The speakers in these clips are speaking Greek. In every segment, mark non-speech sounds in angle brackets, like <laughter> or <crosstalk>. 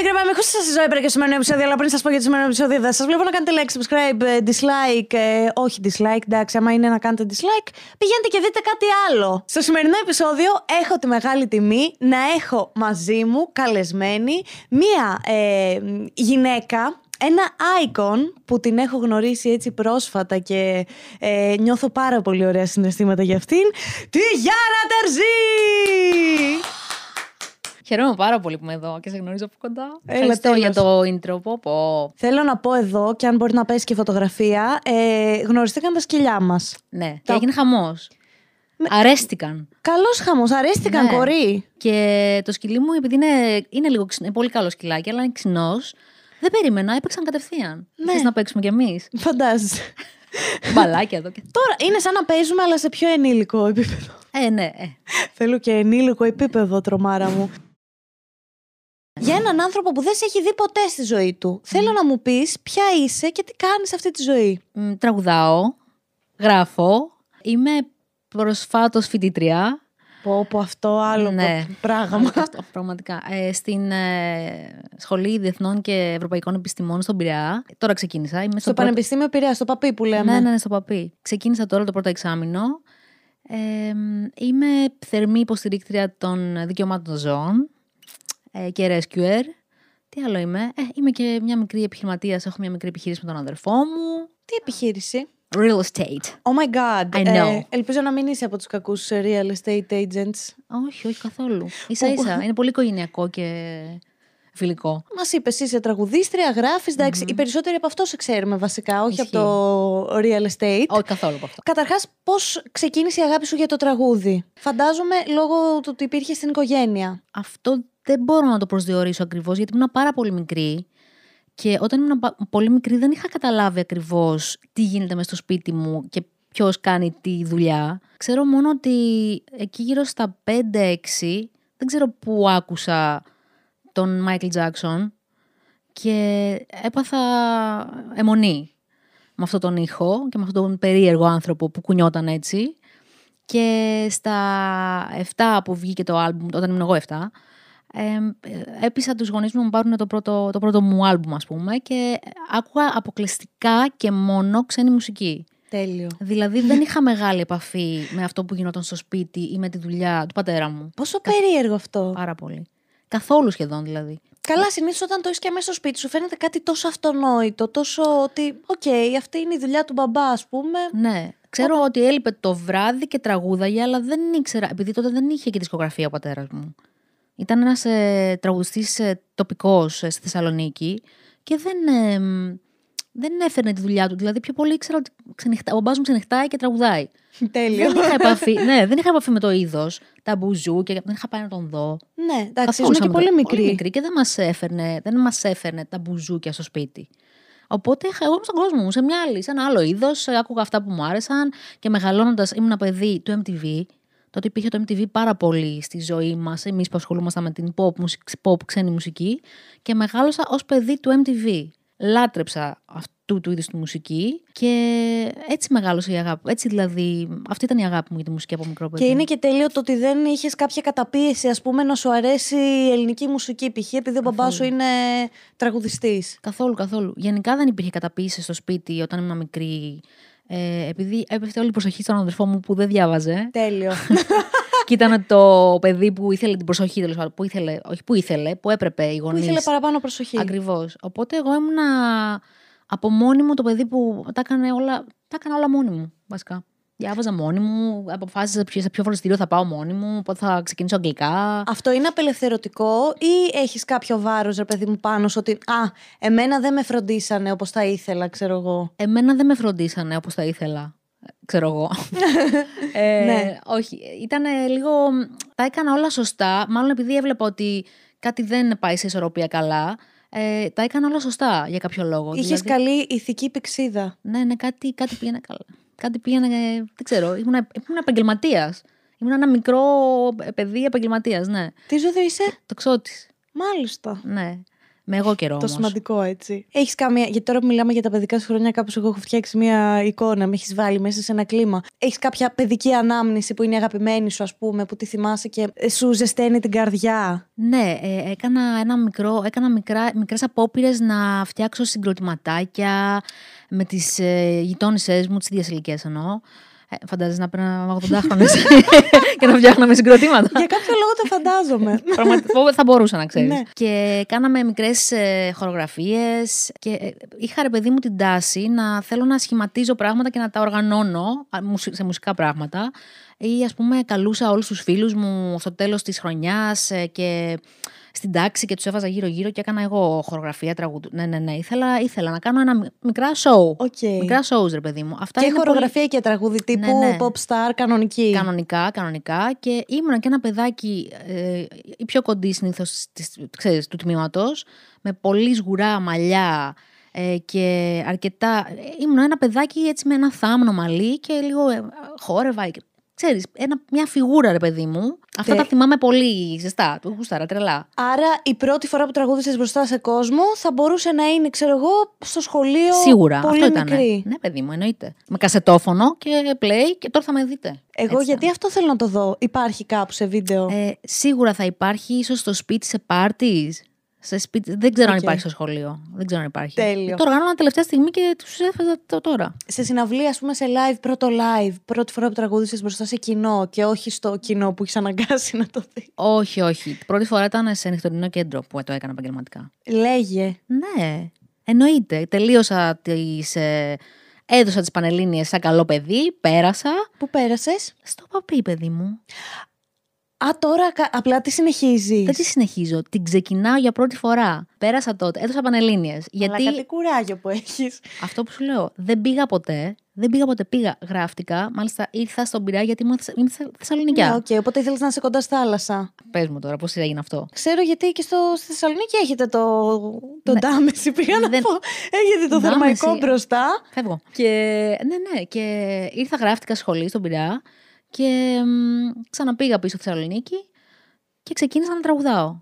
μικρή μαμίχου, σας ζω έπρεπε και στο σημερινό επεισόδιο, αλλά πριν σας πω για το σημερινό επεισόδιο, θα σας βλέπω να κάνετε like, subscribe, ε, dislike. ε, όχι dislike, εντάξει, άμα είναι να κάνετε dislike, πηγαίνετε και δείτε κάτι άλλο. Στο σημερινό επεισόδιο έχω τη μεγάλη τιμή να έχω μαζί μου καλεσμένη μία ε, γυναίκα ένα icon που την έχω γνωρίσει έτσι πρόσφατα και ε, νιώθω πάρα πολύ ωραία συναισθήματα για αυτήν, τη Γιάννα Τερζή! Χαίρομαι πάρα πολύ που είμαι εδώ και σε γνωρίζω από κοντά. Έλα, Ευχαριστώ τέλος. για το intro. Πω, πω. Θέλω να πω εδώ, και αν μπορεί να πέσει και φωτογραφία, ε, γνωριστήκαν τα σκυλιά μας. Ναι, και Τα- έγινε χαμός. Αρέστηκαν. Καλός χαμός, αρέστηκαν Ναι. κορί. Και το σκυλί μου, επειδή είναι, είναι λίγο ξυ- είναι πολύ καλό σκυλάκι, αλλά είναι ξινός, δεν περίμενα, έπαιξαν κατευθείαν. Ναι. Θες να παίξουμε κι εμείς; Φαντάζεσαι. <laughs> Μπαλάκια εδώ και. Τώρα είναι σαν να παίζουμε, αλλά σε πιο ενήλικο επίπεδο. Ε, ναι, ε. Θέλω και ενήλικο επίπεδο, τρομάρα μου. Για έναν άνθρωπο που δεν σε έχει δει ποτέ στη ζωή του, θέλω να μου πεις ποια είσαι και τι κάνεις αυτή τη ζωή. Μ, Τραγουδάω, γράφω, είμαι προσφάτως φοιτήτρια. Πω, πω αυτό άλλο Ναι. πράγμα. Άλλο και αυτό, πραγματικά. Ε, στην ε, Σχολή Διεθνών και Ευρωπαϊκών Επιστημών στον Πειραιά. Τώρα ξεκίνησα. Είμαι Στο στο πρώτο- Πανεπιστήμιο Πειραιά, στο παπί που λέμε. Ναι, ναι, ναι, στο παπί. Ξεκίνησα τώρα το πρώτο εξάμεινο. Ε, είμαι θερμή υποστηρίκτρια των δικαιωμάτων των ζώων ε, και rescuer. Τι άλλο είμαι; Ε, είμαι και μια μικρή επιχειρηματίας. Έχω μια μικρή επιχείρηση με τον αδερφό μου. Τι επιχείρηση; Real estate. Oh my god. I Ε, know. ελπίζω να μην είσαι από τους κακούς real estate agents. Όχι, όχι καθόλου. σα ίσα. Είναι πολύ οικογενειακό και φιλικό. Μας είπες, είσαι τραγουδίστρια, γράφεις. Οι περισσότεροι από αυτό σε ξέρουμε βασικά, όχι Ισχύει. από το real estate. Όχι καθόλου από αυτό. Καταρχάς, πώς ξεκίνησε η αγάπη σου για το τραγούδι; Φαντάζομαι λόγω του ότι υπήρχε στην οικογένεια. Αυτό δεν μπορώ να το προσδιορίσω ακριβώς γιατί ήμουν πάρα πολύ μικρή και όταν ήμουν πα- πολύ μικρή δεν είχα καταλάβει ακριβώς τι γίνεται μέσα στο σπίτι μου και ποιος κάνει τι δουλειά. Ξέρω μόνο ότι εκεί γύρω στα 5-6 δεν ξέρω πού άκουσα τον Μάικλ Τζάκσον και έπαθα αιμονή με αυτόν τον ήχο και με αυτόν τον περίεργο άνθρωπο που κουνιόταν έτσι. Και στα 7 που βγήκε το άλμπουμ, όταν ήμουν εγώ 7, ε, έπεισα τους γονείς μου να μου πάρουν το πρώτο, το πρώτο μου άλμπουμ, ας πούμε, και άκουγα αποκλειστικά και μόνο ξένη μουσική. Τέλειο. Δηλαδή δεν είχα μεγάλη επαφή με αυτό που γινόταν στο σπίτι ή με τη δουλειά του πατέρα μου. Πόσο περίεργο αυτό. Πάρα πολύ. Καθόλου σχεδόν δηλαδή. Καλά, συνήθως όταν το έχεις και μέσα στο σπίτι σου φαίνεται κάτι τόσο αυτονόητο, τόσο ότι, οκ, αυτή είναι η δουλειά του μπαμπά, ας πούμε. Ναι. Ξέρω ότι έλειπε το βράδυ και τραγούδαγε, αλλά δεν ήξερα, επειδή τότε δεν είχε και δισκογραφία ο πατέρας μου. Ήταν ένας ε, τραγουδιστής ε, τοπικός στη Θεσσαλονίκη και δεν, ε, μ, δεν έφερνε τη δουλειά του. Δηλαδή, πιο πολύ ήξερα ότι ξενυχτά, ο μπαμπάς μου ξενυχτάει και τραγουδάει. <laughs> Τέλειο. δεν είχα επαφή, <laughs> ναι, δεν είχα επαφή με το είδος, τα μπουζούκια δεν είχα πάει να τον δω. ναι, εντάξει, Καθόλου ήσουν και σαν πολύ μικρή. Πολύ μικρή και δεν μας έφερνε, δεν μας έφερνε τα μπουζούκια στο σπίτι. Οπότε είχα εγώ ήμουν στον κόσμο μου, σε μια άλλη, σε ένα άλλο είδος. Άκουγα αυτά που μου άρεσαν και μεγαλώνοντας ήμουν ένα παιδί του MTV. Τότε υπήρχε το MTV πάρα πολύ στη ζωή μας, εμείς που ασχολούμασταν με την pop, μουσική, pop ξένη μουσική. Και μεγάλωσα ως παιδί του MTV. Λάτρεψα αυτού του είδους τη μουσική και έτσι μεγάλωσε η αγάπη. Έτσι δηλαδή, αυτή ήταν η αγάπη μου για τη μουσική από μικρό παιδί. Και είναι και τέλειο το ότι δεν είχες κάποια καταπίεση, ας πούμε, να σου αρέσει η ελληνική μουσική, π.χ. επειδή ο μπαμπάς σου είναι τραγουδιστής. Καθόλου, καθόλου. Γενικά δεν υπήρχε καταποίηση στο σπίτι όταν ήμουν μικρή. Ε, επειδή έπεφτε όλη η προσοχή στον αδερφό μου που δεν διάβαζε. Τέλειο. <laughs> και ήταν το παιδί που ήθελε την προσοχή, τέλος πάντων. Που ήθελε, όχι που ήθελε, που έπρεπε οι Που γονείς. ήθελε παραπάνω προσοχή. Ακριβώς. Οπότε εγώ ήμουνα από μόνη μου το παιδί που τα έκανε όλα, τα έκανα όλα μόνη μου, βασικά. Διάβαζα μόνη μου, αποφάσισα ποιο- σε ποιο φροντιστήριο θα πάω μόνη μου, πότε θα ξεκινήσω αγγλικά. Αυτό είναι απελευθερωτικό ή έχεις κάποιο βάρος, ρε παιδί μου, πάνω σου ότι «Α, εμένα δεν με φροντίσανε όπως θα ήθελα, ξέρω εγώ». Εμένα δεν με φροντίσανε όπως τα ήθελα. Ξέρω εγώ. <laughs> ε, Ναι. Όχι. Ήταν λίγο. Τα έκανα όλα σωστά. Μάλλον επειδή έβλεπα ότι κάτι δεν πάει σε ισορροπία καλά. Ε, τα έκανα όλα σωστά για κάποιο λόγο. Είχες Δηλαδή, καλή ηθική πηξίδα. Ναι, ναι, κάτι, κάτι πήγαινε καλά. Κάτι πήγαινε. Δεν ξέρω. Ήμουν, ήμουν επαγγελματίας. Ήμουν ένα μικρό παιδί επαγγελματίας, ναι. Τι ζώδιο είσαι; Το ξώτη. Μάλιστα. Ναι. Με εγώ καιρό. Το όμως. σημαντικό έτσι. Έχεις κάμια. Γιατί τώρα που μιλάμε για τα παιδικά σου χρόνια, κάπως εγώ έχω φτιάξει μια εικόνα, με έχεις βάλει μέσα σε ένα κλίμα. Έχεις κάποια παιδική ανάμνηση που είναι η αγαπημένη σου, ας πούμε, που τη θυμάσαι και σου ζεσταίνει την καρδιά; Ναι, ε, έκανα ένα μικρό, έκανα μικρά, μικρές απόπειρες να φτιάξω συγκροτηματάκια με τις ε, γειτόνισσές μου, τις ίδιες ηλικίες εννοώ. Ε, φαντάζεσαι να παίρνω 80χρονες <laughs> και να φτιάχναμε συγκροτήματα. για κάποιο λόγο το φαντάζομαι. <laughs> Πραγματικά θα μπορούσα να ξέρεις. Ναι. Και κάναμε μικρές ε, χορογραφίες. Και ε, είχα ρε παιδί μου την τάση να θέλω να σχηματίζω πράγματα και να τα οργανώνω α, μουσι- σε μουσικά πράγματα. Ή ας πούμε, καλούσα όλους τους φίλους μου στο τέλος της χρονιάς και στην τάξη και τους έβαζα γύρω-γύρω και έκανα εγώ χορογραφία τραγουδιού. Ναι, ναι, ναι. Ήθελα, ήθελα να κάνω ένα μι- μικρά show. Οκ. Μικρά shows, ρε παιδί μου. Αυτά Και είναι πολύ- χορογραφία και τραγούδι τύπου Ναι, ναι. pop star κανονική. Κανονικά, κανονικά. Και ήμουνα και ένα παιδάκι, ε, η πιο κοντή συνήθως του τμήματος, με πολύ σγουρά μαλλιά ε, και αρκετά. ε, Ήμουνα ένα παιδάκι έτσι με ένα θάμνο μαλλί και λίγο ε, χόρευα. Και- Ξέρεις, ένα, μια φιγούρα ρε παιδί μου. Αυτά Τε- τα θυμάμαι πολύ ζεστά. Του γούσταρα τρελά. Άρα η πρώτη φορά που τραγούδισες μπροστά σε κόσμο θα μπορούσε να είναι, ξέρω εγώ, στο σχολείο. Σίγουρα. πολύ αυτό ήταν. μικρή. Ναι, παιδί μου, εννοείται. Με κασετόφωνο και play και τώρα θα με δείτε. Εγώ Έτσι γιατί αυτό θέλω να το δω. Υπάρχει κάπου σε βίντεο; Ε, σίγουρα θα υπάρχει ίσως στο σπίτι σε parties. Σε σπίτι, δεν ξέρω αν Οκ. υπάρχει στο σχολείο. Δεν ξέρω αν υπάρχει. Τέλειο. Το οργάνωνα τελευταία στιγμή και τους έπαιζα το τώρα. σε συναυλία, ας πούμε, σε live, πρώτο live, πρώτη φορά που τραγούδισες μπροστά σε κοινό και όχι στο κοινό που έχει αναγκάσει να το δεις. Όχι, όχι. Την πρώτη φορά ήταν σε νυχτερινό κέντρο που το έκανα επαγγελματικά. Λέγε. Ναι, εννοείται. Τελείωσα τις... Ε, έδωσα τις Πανελλήνιες σαν καλό παιδί, πέρασα. Πού πέρασες; Στο παπί, παιδί μου. Α, τώρα κα- απλά τι συνεχίζει; Δεν τη συνεχίζω. Την ξεκινάω για πρώτη φορά. Πέρασα τότε. Έδωσα Πανελλήνιες. Γιατί Αλλά κάτι κουράγιο που έχεις. Αυτό που σου λέω, δεν πήγα ποτέ. Δεν πήγα ποτέ. Πήγα, γράφτηκα. Μάλιστα ήρθα στον Πειραιά γιατί ήμουν Θεσσα- είμαι Θεσσα- Θεσσαλονικιά. Ναι, οκ, οπότε ήθελες να είσαι κοντά στη θάλασσα. Πες μου τώρα, πώς έγινε αυτό; Ξέρω γιατί και στο, στη Θεσσαλονίκη έχετε το, το Ναι. Ντάμεση, πήγα να Δεν- πω. Έχετε το Ντάμεση. θερμαϊκό μπροστά. Φεύγω. Και ναι, ναι. Και ήρθα, γράφτηκα σχολή στον Πειραιά και μ, ξαναπήγα πίσω στη Θεσσαλονίκη και ξεκίνησα να τραγουδάω.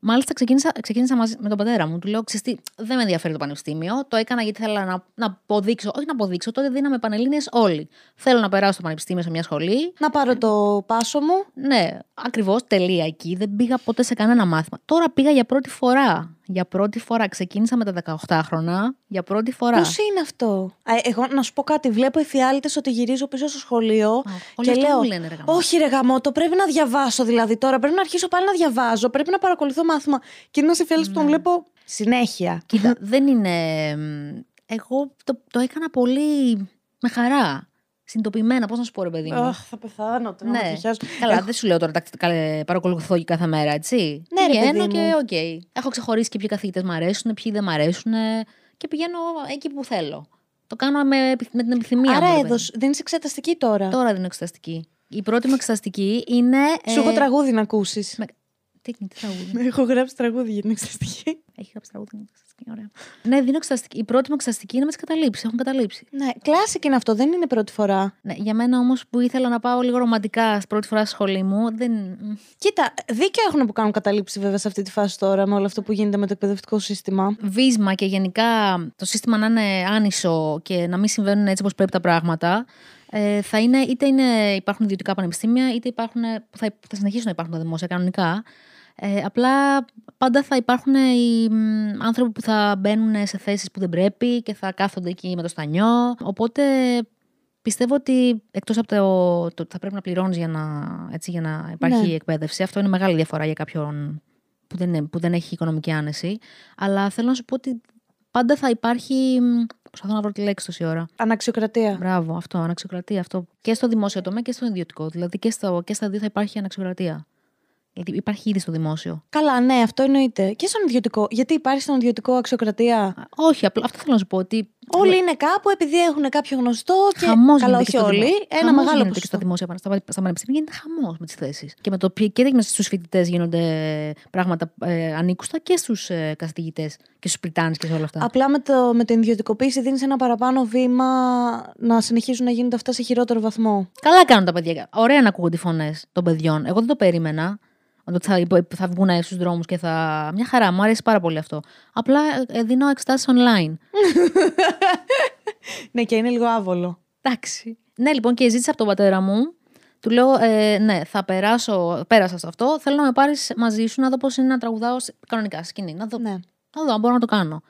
Μάλιστα, ξεκίνησα, ξεκίνησα μαζί με τον πατέρα μου. Του λέω: Ξέρεις τι, δεν με ενδιαφέρει το πανεπιστήμιο. Το έκανα γιατί ήθελα να, να αποδείξω. Όχι να αποδείξω, τότε δίναμε πανελλήνιες όλοι. Θέλω να περάσω στο πανεπιστήμιο σε μια σχολή. Να πάρω το πάσο μου. Ναι, ακριβώς τελεία εκεί. Δεν πήγα ποτέ σε κανένα μάθημα. Τώρα πήγα για πρώτη φορά. Για πρώτη φορά. Ξεκίνησα με τα 18 χρόνια. Για πρώτη φορά. Πώς είναι αυτό; Α, εγώ να σου πω κάτι. Βλέπω εφιάλτες ότι γυρίζω πίσω στο σχολείο. όλοι και αυτό λέω. μου λένε, ρε γαμώτο. Όχι, ρε γαμώτο, πρέπει να διαβάσω δηλαδή τώρα. Πρέπει να αρχίσω πάλι να διαβάζω. Πρέπει να παρακολουθώ μάθημα. Και είναι ένας εφιάλτης που τον Ναι. βλέπω συνέχεια. Κοίτα, δεν είναι. μ, Εγώ το, το έκανα πολύ με χαρά. Συνειδητοποιημένα, πώς να σου πω, ρε παιδί μου. Αχ, θα πεθάνω τώρα. ναι, καλά, δεν σου λέω τώρα τα- καλέ, παρακολουθώ και κάθε μέρα, έτσι. Ναι, ρε πηγαίνω παιδί και μου. οκ. Έχω ξεχωρίσει και ποιοι καθηγητές μου αρέσουν, ποιοι δεν μου αρέσουν και πηγαίνω εκεί που θέλω. Το κάνω με, επι- με την επιθυμία μου. Άρα ρε παιδί. έδωσε. Δεν είσαι εξεταστική τώρα. Τώρα δίνω εξεταστική. Η πρώτη μου εξεταστική είναι. Σου έχω ε, τραγούδι να ακούσεις. με- Τι, τι τραγούδι; <laughs> Έχω γράψει τραγούδι για την εξεταστική. Έχει γράψει τραγούδι. είναι εξεταστική, Ωραία. Ναι, δίνω εξεταστική. Η πρώτη μου εξεταστική είναι με τις καταλήψεις. Έχουν καταλήψει. Ναι, κλάσικ είναι αυτό, δεν είναι πρώτη φορά. Ναι, για μένα όμως που ήθελα να πάω λίγο ρομαντικά πρώτη φορά στη σχολή μου, δεν. μ, Κοίτα, δίκιο έχουν που κάνουν καταλήψη βέβαια σε αυτή τη φάση τώρα με όλο αυτό που γίνεται με το εκπαιδευτικό σύστημα. Βίσμα και γενικά το σύστημα να είναι άνισο και να μην συμβαίνουν έτσι όπως πρέπει τα πράγματα. Ε, θα είναι, είτε είναι, υπάρχουν ιδιωτικά πανεπιστήμια, είτε υπάρχουν, που θα, θα συνεχίσουν να υπάρχουν τα δημόσια κανονικά. Ε, απλά πάντα θα υπάρχουν οι μ, άνθρωποι που θα μπαίνουν σε θέσεις που δεν πρέπει και θα κάθονται εκεί με το στανιό. Οπότε πιστεύω ότι εκτός από το, το ότι θα πρέπει να πληρώνεις για να, έτσι, για να υπάρχει Ναι. εκπαίδευση, αυτό είναι μεγάλη διαφορά για κάποιον που δεν, είναι- που δεν έχει οικονομική άνεση. Αλλά θέλω να σου πω ότι πάντα θα υπάρχει. μ, Προσπαθώ να βρω τη λέξη τόση ώρα. Αναξιοκρατία. Μπράβο, αυτό, αναξιοκρατία. Αυτό και στο δημόσιο τομέα και στο ιδιωτικό. Δηλαδή και, στο, και στα δύο θα υπάρχει αναξιοκρατία. Γιατί υπάρχει ήδη στο δημόσιο. Καλά, ναι, αυτό εννοείται. Και στον ιδιωτικό. Γιατί υπάρχει στον ιδιωτικό αξιοκρατία; Α, Όχι, απλά αυτό θέλω να σου πω. Ότι Όλοι είναι κάπου επειδή έχουν κάποιο γνωστό και. Χαμός καλά, γίνεται και όχι στο όλοι. δημο- Ένα χαμός μεγάλο γίνεται και στα ποσοστό. δημόσια πανε- στα, στα πανεπιστήμια γίνεται χαμός με τις θέσεις. Και με το ποιο- και στους φοιτητές γίνονται πράγματα ε, ανήκουστα και στους ε, καθηγητές και στους πριτάνες και σε όλα αυτά. Απλά με, το, με την ιδιωτικοποίηση δίνεις ένα παραπάνω βήμα να συνεχίζουν να γίνονται αυτά σε χειρότερο βαθμό. Καλά κάνουν τα παιδιά. Ωραία να ακούγονται οι φωνές των παιδιών. Εγώ δεν το περίμενα. Ότι θα, υπο- θα βγουν στους δρόμους και θα. Μια χαρά, μου αρέσει πάρα πολύ αυτό. Απλά ε, δίνω εξετάσει online. <laughs> Ναι, και είναι λίγο άβολο. Εντάξει. Ναι, λοιπόν, και ζήτησα από τον πατέρα μου. Του λέω, ε, ναι, θα περάσω, πέρασα σε αυτό. Θέλω να με πάρεις μαζί σου να δω πώς είναι να τραγουδάω σε- κανονικά στη σκηνή. Να δω, Ναι. να δω αν μπορώ να το κάνω.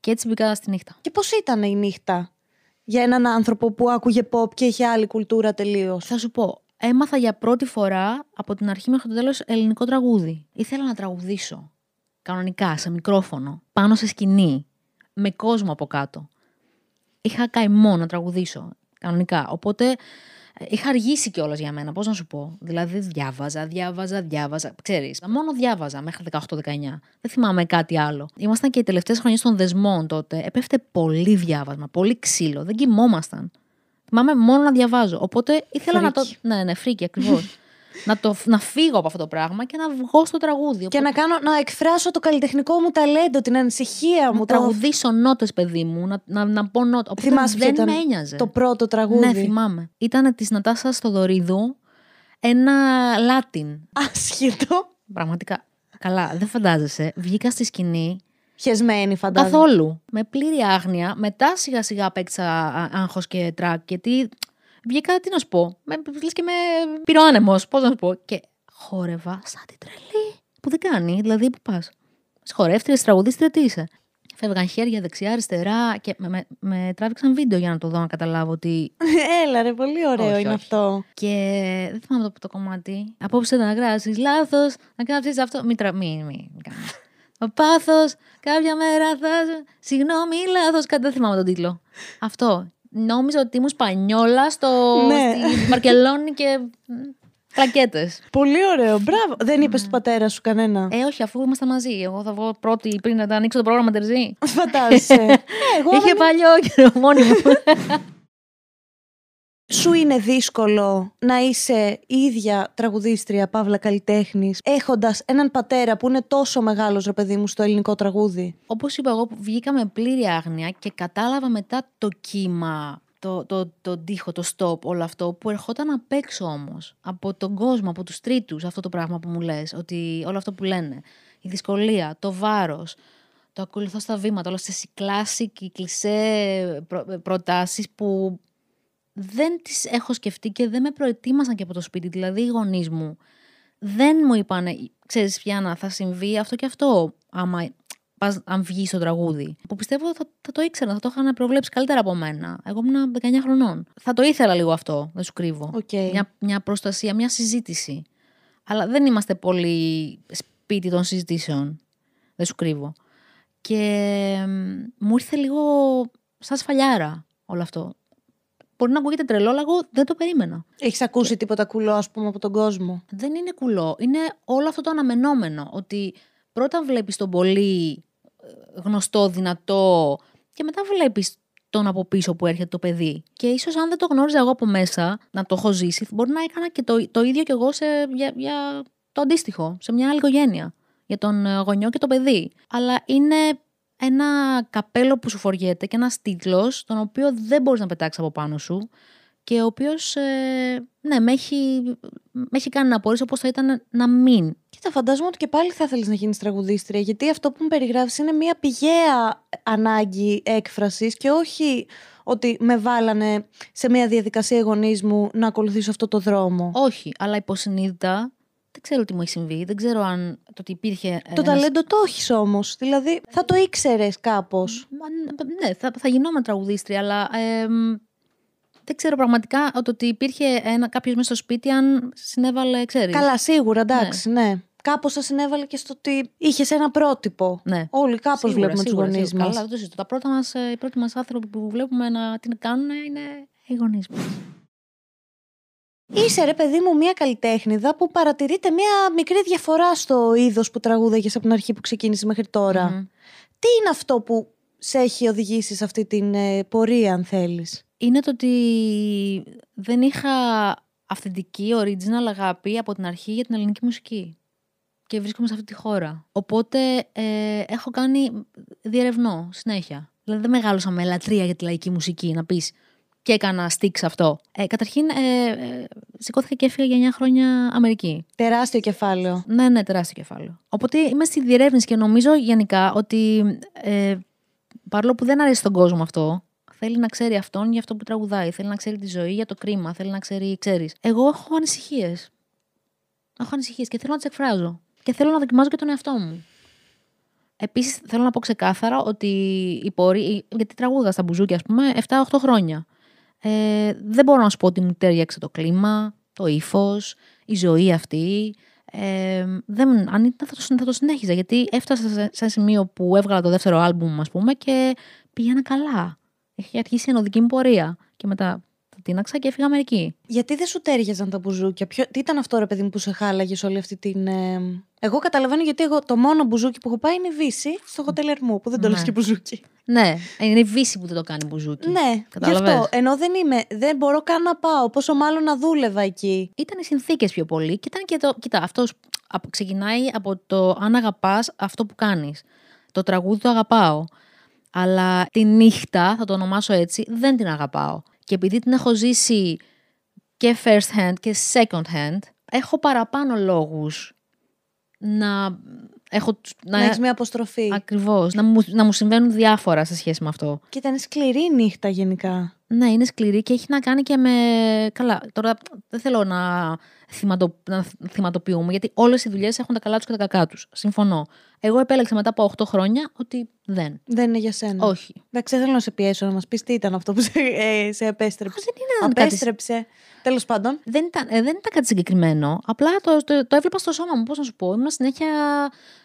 Και έτσι μπήκα στη νύχτα. Και πώς ήταν η νύχτα για έναν άνθρωπο που άκουγε pop και είχε άλλη κουλτούρα τελείως; Θα σου πω, έμαθα για πρώτη φορά από την αρχή μέχρι το τέλος ελληνικό τραγούδι. Ήθελα να τραγουδήσω. Κανονικά, σε μικρόφωνο, πάνω σε σκηνή, με κόσμο από κάτω. Είχα καημό να τραγουδήσω. Κανονικά. Οπότε ε, είχα αργήσει κιόλας για μένα. Πώς να σου πω. Δηλαδή, διάβαζα, διάβαζα, διάβαζα. Ξέρεις, μόνο διάβαζα μέχρι 18-19. Δεν θυμάμαι κάτι άλλο. Ήμασταν και οι τελευταίες χρονιές των δεσμών τότε. Έπεφτε πολύ διάβασμα, πολύ ξύλο. Δεν κοιμόμασταν. Θυμάμαι μόνο να διαβάζω. Οπότε ήθελα να το. Freaky. Ναι, ναι, freaky ακριβώς. <laughs> να, το, να φύγω από αυτό το πράγμα και να βγω στο τραγούδι. Και να, κάνω, να εκφράσω το καλλιτεχνικό μου ταλέντο, την ανησυχία να μου. Το... τραγουδήσω νότες, παιδί μου, να, να, να πω νότε. Οπότε Θυμάσαι ποιο δεν ήταν με ένοιαζε. το πρώτο τραγούδι; Ναι, θυμάμαι. Ήταν της Νατάσας Θεοδωρίδου ένα Λάτιν. Άσχετο. Πραγματικά. Καλά, δεν φαντάζεσαι. Βγήκα στη σκηνή Χεσμένη, φαντάζομαι. καθόλου. Με πλήρη άγνοια. Μετά σιγά σιγά απέκτησα άγχος και τρακ. Γιατί βγήκα, τι να σου πω. Με, λες και με πήρε ο άνεμος. Πώς να σου πω. Και χόρευα σαν την τρελή. Που δεν κάνει. Δηλαδή, που πας. Σχορεύτρια, τραγουδίστρια, τι είσαι. Φεύγαν χέρια δεξιά, αριστερά και με, με, με τράβηξαν βίντεο για να το δω να καταλάβω ότι <laughs> Έλα, ρε, πολύ ωραίο Όχι, είναι όχι. αυτό. Και δεν θυμάμαι το, το κομμάτι. Απόψε να γράσεις λάθος, να κάνεις αυτό. Μη τρα... Μη, μη, μη κάνεις. Ο πάθος, κάποια μέρα θα... Συγγνώμη, λάθος. Κάτι δεν θυμάμαι τον τίτλο. Αυτό. Νόμιζα ότι ήμουν Σπανιόλα στο... Ναι. στη Βαρκελόνη και μ, κλακέτες. Πολύ ωραίο. Μπράβο. Δεν είπες του πατέρα σου κανένα. Ε, όχι, αφού ήμασταν μαζί. Εγώ θα βγω πρώτη πριν να τα ανοίξω το πρόγραμμα Τερζή. Φαντάζεσαι. Ε, εγώ Είχε δεν- παλιό καιρό μόνη μου. <laughs> Σου είναι δύσκολο να είσαι η ίδια τραγουδίστρια, παύλα καλλιτέχνης, έχοντας έναν πατέρα που είναι τόσο μεγάλος, ρε παιδί μου, στο ελληνικό τραγούδι; Όπως είπα εγώ, βγήκα με πλήρη άγνοια και κατάλαβα μετά το κύμα, το, το, το τοίχο, το stop, όλο αυτό που ερχόταν απ' έξω όμως. Από τον κόσμο, από τους τρίτους, αυτό το πράγμα που μου λες, ότι όλο αυτό που λένε. Η δυσκολία, το βάρος, το ακολουθώ στα βήματα, όλες αυτές οι κλάσικοι, οι κλισέ προ, προτάσεις που δεν τις έχω σκεφτεί και δεν με προετοίμασαν και από το σπίτι. Δηλαδή οι γονείς μου δεν μου είπαν, ξέρεις Γιάννα, θα συμβεί αυτό και αυτό άμα πας, αν βγει στο τραγούδι. Που πιστεύω θα, θα το ήξερα, θα το είχαν προβλέψει καλύτερα από μένα. Εγώ ήμουν 19 χρονών. Θα το ήθελα λίγο αυτό, δεν σου κρύβω. Οκ. Μια, μια προστασία, μια συζήτηση. Αλλά δεν είμαστε πολύ σπίτι των συζητήσεων. Δεν σου κρύβω. Και μ, μου ήρθε λίγο σαν σφαλιάρα όλο αυτό. Μπορεί να ακούγεται τρελό, αλλά εγώ δεν το περίμενα. Έχεις ακούσει τίποτα κουλό, ας πούμε, από τον κόσμο; Δεν είναι κουλό. Είναι όλο αυτό το αναμενόμενο. Ότι πρώτα βλέπεις τον πολύ ε, γνωστό, δυνατό και μετά βλέπεις τον από πίσω που έρχεται το παιδί. Και ίσως αν δεν το γνώριζα εγώ από μέσα, να το έχω ζήσει, μπορεί να έκανα και το, το ίδιο κι εγώ σε, για, για το αντίστοιχο, σε μια άλλη οικογένεια. Για τον ε, γονιό και το παιδί. Αλλά είναι ένα καπέλο που σου φοριέται και ένα τίτλο, τον οποίο δεν μπορείς να πετάξεις από πάνω σου και ο οποίος, ε, ναι, με έχει, με έχει κάνει να απορρίσω πώς θα ήταν να μην. Κοίτα, φαντάζομαι ότι και πάλι θα θέλεις να γίνεις τραγουδίστρια, γιατί αυτό που μου περιγράφεις είναι μια πηγαία ανάγκη έκφρασης και όχι ότι με βάλανε σε μια διαδικασία οι γονείς μου να ακολουθήσω αυτό το δρόμο. Όχι, αλλά υποσυνείδητα δεν ξέρω τι μου έχει συμβεί. Δεν ξέρω αν το ότι υπήρχε. Το ένας- ταλέντο το έχεις όμως. Δηλαδή, θα το ήξερες κάπως. Μα, ναι, θα, θα γινόμουν τραγουδίστρια, αλλά εμ, δεν ξέρω πραγματικά το ότι υπήρχε ένα, κάποιος μέσα στο σπίτι αν συνέβαλε, ξέρεις. Καλά, σίγουρα, εντάξει, ναι. Κάπως θα συνέβαλε και στο ότι είχες ένα πρότυπο. Ναι. Όλοι κάπως Σίγουρα, βλέπουμε τους σίγουρα, γονείς σίγουρα. μας. Καλά, δεν το συζητώ. Τα πρώτα μας, ε, οι πρώτοι μας άνθρωποι που βλέπουμε να την κάνουν είναι οι γονείς μας. Είσαι ρε παιδί μου μια καλλιτέχνηδα που παρατηρείται μια μικρή διαφορά στο είδος που τραγούδαγες από την αρχή που ξεκίνησες μέχρι τώρα. Μμμ. Τι είναι αυτό που σε έχει οδηγήσει σε αυτή την ε, πορεία, αν θέλεις; είναι το ότι δεν είχα αυθεντική, original αγάπη από την αρχή για την ελληνική μουσική. Και βρίσκομαι σε αυτή τη χώρα. Οπότε ε, έχω κάνει διερευνώ συνέχεια. Δηλαδή δεν μεγάλωσα με λατρεία για τη λαϊκή μουσική, να πεις και έκανα στίξ σε αυτό. Ε, καταρχήν, ε, ε, σηκώθηκα και έφυγα για 9 χρόνια Αμερική. Τεράστιο κεφάλαιο. Ναι, ναι, τεράστιο κεφάλαιο. Οπότε είμαι στη διερεύνηση και νομίζω γενικά ότι ε, παρόλο που δεν αρέσει τον κόσμο αυτό, θέλει να ξέρει αυτόν για αυτό που τραγουδάει, θέλει να ξέρει τη ζωή για το κρίμα, θέλει να ξέρει, ξέρεις. Εγώ έχω ανησυχίες. Έχω ανησυχίες και θέλω να τις εκφράζω. Και θέλω να δοκιμάζω και τον εαυτό μου. Επίσης, θέλω να πω ξεκάθαρα ότι η πορεία. Γιατί τραγούδα στα μπουζούκια, ας πούμε, 7-8 χρόνια. Ε, δεν μπορώ να σου πω ότι μου τέριαξε το κλίμα, το ύφος, η ζωή αυτή. Ε, δεν, αν ήταν θα το, θα το συνέχιζα γιατί έφτασα σε, σε ένα σημείο που έβγαλα το δεύτερο άλμπουμ ας πούμε και πήγαινα καλά. Έχει αρχίσει η ενωδική μου πορεία και μετά τα τίναξα και έφυγα Αμερική. Γιατί δεν σου τέριαζαν τα μπουζούκια, Ποιο... τι ήταν αυτό ρε παιδί μου που σε χάλαγες όλη αυτή την. Ε... Εγώ καταλαβαίνω γιατί εγώ το μόνο μπουζούκι που έχω πάει είναι η Βύση στο χοτέλ Ερμού, που δεν το Ναι. λες και μπουζούκι. Ναι, είναι η Βύση που δεν το κάνει μπουζούκι. Ναι, γι' Κατάλαβες. αυτό. Ενώ δεν είμαι, δεν μπορώ καν να πάω. Πόσο μάλλον να δούλευα εκεί. Ήταν οι συνθήκες πιο πολύ και ήταν και το. Κοίτα, αυτός ξεκινάει από το αν αγαπάς αυτό που κάνεις. Το τραγούδι το αγαπάω. Αλλά τη νύχτα, θα το ονομάσω έτσι, δεν την αγαπάω. Και επειδή την έχω ζήσει και first hand και second hand, έχω παραπάνω λόγους να έχω... τους- Να, έχεις μια αποστροφή. Ακριβώς. Να μου, να μου συμβαίνουν διάφορα σε σχέση με αυτό. Και ήταν σκληρή η νύχτα γενικά. Ναι, είναι σκληρή και έχει να κάνει και με. Καλά, τώρα δεν θέλω να, θυματο... να θυματοποιούμε, γιατί όλες οι δουλειές έχουν τα καλά τους και τα κακά τους. Συμφωνώ. Εγώ επέλεξα μετά από 8 χρόνια ότι δεν. Δεν είναι για σένα. Όχι. Εντάξει, δεν θέλω να σε πιέσω να μας πεις τι ήταν αυτό που σε, ε, σε επέστρεψε. Δεν είναι κάτι- Απέστρεψε. Τέλος πάντων. Δεν ήταν, ε, δεν ήταν κάτι συγκεκριμένο. Απλά το, το, το έβλεπα στο σώμα μου. Πώς να σου πω, ήμουν συνέχεια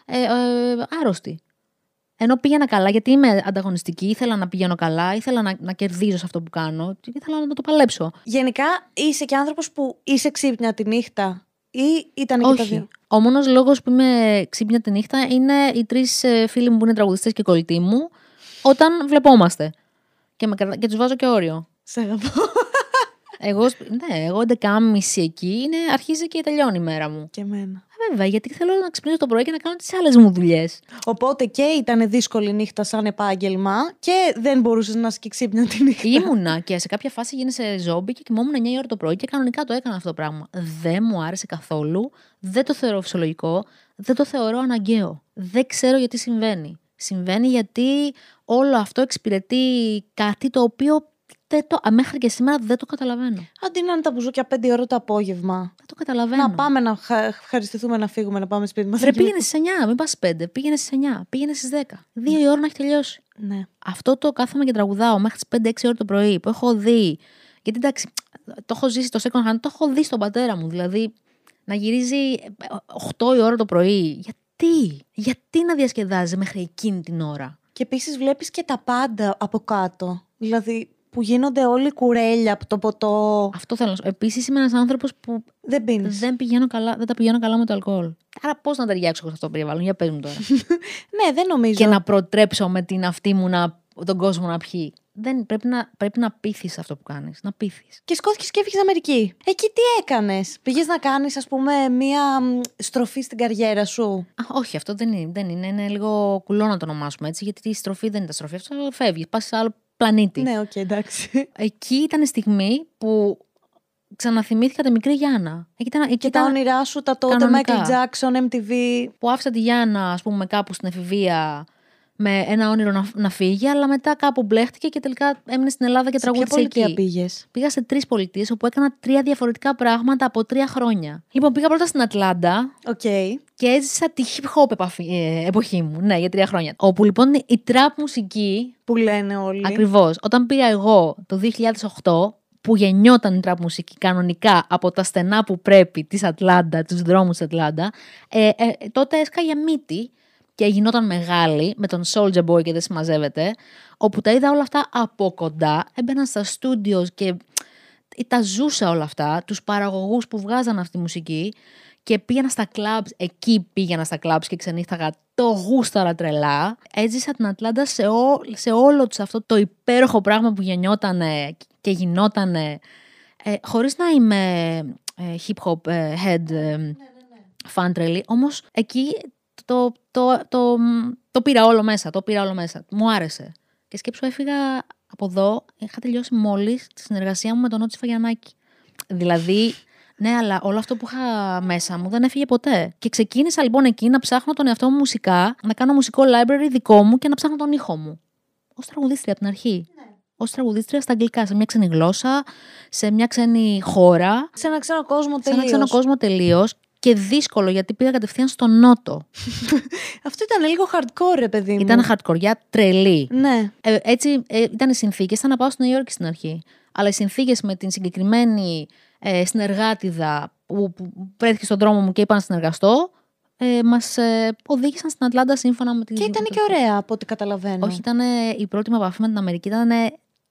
ε, ε, άρρωστη. Ενώ πήγαινα καλά, γιατί είμαι ανταγωνιστική, ήθελα να πηγαίνω καλά, ήθελα να, να κερδίζω σε αυτό που κάνω, και ήθελα να το παλέψω. Γενικά είσαι και άνθρωπος που είσαι ξύπνια τη νύχτα ή ήταν και τα Όχι. δύο; Ο μόνος λόγος που είμαι ξύπνια τη νύχτα είναι οι τρεις φίλοι μου που είναι τραγουδιστές και κολλητοί μου, όταν βλεπόμαστε. Και, με, κρατά- και τους βάζω και όριο. Σε αγαπώ. Εγώ, σ- ναι, εγώ 11.30 εκεί είναι, αρχίζει και τελειώνει η μέρα μου. και εμένα. Ε, Βέβαια, γιατί θέλω να ξυπνήσω το πρωί και να κάνω τις άλλες μου δουλειές. Οπότε και ήταν δύσκολη νύχτα σαν επάγγελμα και δεν μπορούσες να είσαι και ξύπνια τη νύχτα. Ήμουνα και σε κάποια φάση γίνεσαι ζόμπι και κοιμόμουν 9 η ώρα το πρωί και κανονικά το έκανα αυτό το πράγμα. Δεν μου άρεσε καθόλου, δεν το θεωρώ φυσιολογικό, δεν το θεωρώ αναγκαίο. Δεν ξέρω γιατί συμβαίνει. Συμβαίνει γιατί όλο αυτό εξυπηρετεί κάτι το οποίο δεν το, α, μέχρι και σήμερα δεν το καταλαβαίνω. Αντί να είναι τα μπουζούκια 5 ώρα το απόγευμα. Δεν το καταλαβαίνω. Να πάμε να χα- ευχαριστηθούμε να φύγουμε, να πάμε σπίτι μας. Ρε πήγαινε στις 9, μην πας 5, πήγαινε στις 9, πήγαινε στις 10. Δύο η ώρα να έχει τελειώσει. Ναι. Αυτό το κάθομαι και τραγουδάω μέχρι τις 5-6 ώρα το πρωί που έχω δει. Γιατί εντάξει, το έχω ζήσει το second hand, το έχω δει στον πατέρα μου. Δηλαδή να γυρίζει 8 η ώρα το πρωί. Γιατί, γιατί να διασκεδάζει μέχρι εκείνη την ώρα; Και επίσης βλέπεις και τα πάντα από κάτω. Δηλαδή που γίνονται όλοι κουρέλια από το ποτό. Αυτό θέλω να σου Επίσης είμαι ένας άνθρωπος που Δεν πίνεις. δεν, πηγαίνω καλά, δεν τα πηγαίνω καλά με το αλκοόλ. Άρα πώς να ταιριάξω εγώ σε αυτό το περιβάλλον, για πες μου τώρα. <laughs> Ναι, δεν νομίζω. και να προτρέψω με την αυτή μου να, τον κόσμο να πιει. Δεν, πρέπει να, πρέπει να πείθεις αυτό που κάνεις. Να πείθεις. Και σηκώθηκες και έφυγες Αμερική. Εκεί τι έκανες; Πήγες να κάνεις, ας πούμε, μία μ, στροφή στην καριέρα σου; Α, όχι, αυτό δεν είναι, δεν είναι. Είναι λίγο κουλό να το ονομάσουμε έτσι, γιατί η στροφή δεν είναι τα στροφή. Αυτό φεύγεις. Πας σε άλλο πλανήτη. Ναι, οκ, εντάξει. Εκεί ήταν η στιγμή που ξαναθυμήθηκα τη μικρή Γιάννα. Εκεί ήταν, εκεί Και τα ήταν όνειρά σου, τα τότε κανονικά. Michael Jackson, MTV. που άφησα τη Γιάννα, ας πούμε, κάπου στην εφηβεία με ένα όνειρο να, να φύγει, αλλά μετά κάπου μπλέχτηκε και τελικά έμεινε στην Ελλάδα και Σε ποια τραγούδισε πολιτεία εκεί. πήγες; Πήγα σε τρεις πολιτείες όπου έκανα τρία διαφορετικά πράγματα από τρία χρόνια. Λοιπόν, πήγα πρώτα στην Ατλάντα Οκ. και έζησα τη hip hop επαφή- ε, εποχή μου. Ναι, για τρία χρόνια. Όπου λοιπόν η trap μουσική, Που λένε όλοι. ακριβώς, όταν πήγα εγώ το 2008, που γεννιόταν η trap μουσική κανονικά από τα στενά που πρέπει της Ατλάντα, τους δρόμους της Ατλάντα, ε, ε, τότε έσκαγε μύτη και γινόταν μεγάλη με τον Soulja Boy και δεν συμμαζεύεται, όπου τα είδα όλα αυτά από κοντά, έμπαινα στα στούντιο και τα ζούσα όλα αυτά, τους παραγωγούς που βγάζαν αυτή τη μουσική και πήγαινα στα κλαμπς, εκεί πήγαινα στα κλαμπς και ξενύχταγα το γούσταρα τρελά. Έζησα την Ατλάντα σε, ό, σε όλο τους αυτό το υπέροχο πράγμα που γεννιότανε και γινότανε ε, χωρίς να είμαι ε, hip hop ε, head ε, fan τρελή, όμως εκεί το, το, το, το, πήρα όλο μέσα, το πήρα όλο μέσα. Μου άρεσε. Και σκέψου έφυγα από εδώ είχα τελειώσει μόλις τη συνεργασία μου με τον Νότσι Φαγιανάκη. Δηλαδή, ναι, αλλά όλο αυτό που είχα μέσα μου δεν έφυγε ποτέ. Και ξεκίνησα λοιπόν εκεί να ψάχνω τον εαυτό μου μουσικά, να κάνω μουσικό library δικό μου και να ψάχνω τον ήχο μου. Ως τραγουδίστρια από την αρχή. Ναι. Ως τραγουδίστρια στα αγγλικά, σε μια ξένη γλώσσα, σε μια ξένη χώρα. Σε ένα ξένο κόσμο τελείως. Σε ένα ξένο κόσμο τελείως και δύσκολο γιατί πήγα κατευθείαν στο νότο. <laughs> Αυτό ήταν λίγο hardcore, ρε παιδί μου. Ήταν hardcore, για τρελή. Ναι. Ε, έτσι ε, ήταν οι συνθήκες. Ήταν να πάω στη Νέα Υόρκη στην αρχή. Αλλά οι συνθήκες με την συγκεκριμένη ε, συνεργάτιδα που, που βρέθηκε στον δρόμο μου και είπα να συνεργαστώ, ε, μας ε, οδήγησαν στην Ατλάντα σύμφωνα με την. Και ήταν και ωραία από ό,τι καταλαβαίνω. Όχι, ήταν η πρώτη μου επαφή με την Αμερική. Ήταν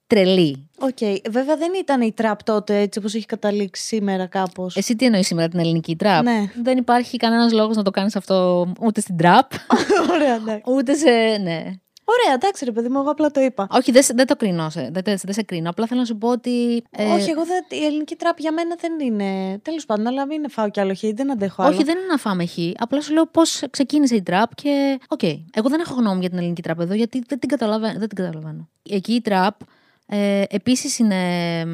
τρελή. OK. Okay. Βέβαια δεν ήταν η τραπ τότε έτσι όπως έχει καταλήξει σήμερα κάπως. Εσύ τι εννοείς σήμερα την ελληνική τραπ; Ναι. Δεν υπάρχει κανένας λόγος να το κάνεις αυτό ούτε στην τραπ. <laughs> Ωραία, ναι. Ούτε σε. Ναι. Ωραία, εντάξει, ρε παιδί μου, εγώ απλά το είπα. Όχι, δεν, δεν το κρίνω. Δεν, δεν, δεν σε κρίνω. Απλά θέλω να σου πω ότι. Ε... Όχι, εγώ δεν, η ελληνική τραπ για μένα δεν είναι. Τέλος πάντων, αλλά μην φάω κι άλλο χ, δεν αντέχω άλλο. Όχι, δεν είναι να φάμε χ. Απλά σου λέω πώς ξεκίνησε η τραπ και. Οκ. Okay. Εγώ δεν έχω γνώμη για την ελληνική τραπ εδώ, γιατί δεν την καταλαβαίνω. Δεν την καταλαβαίνω. Εκεί η τραπ ε, επίσης είναι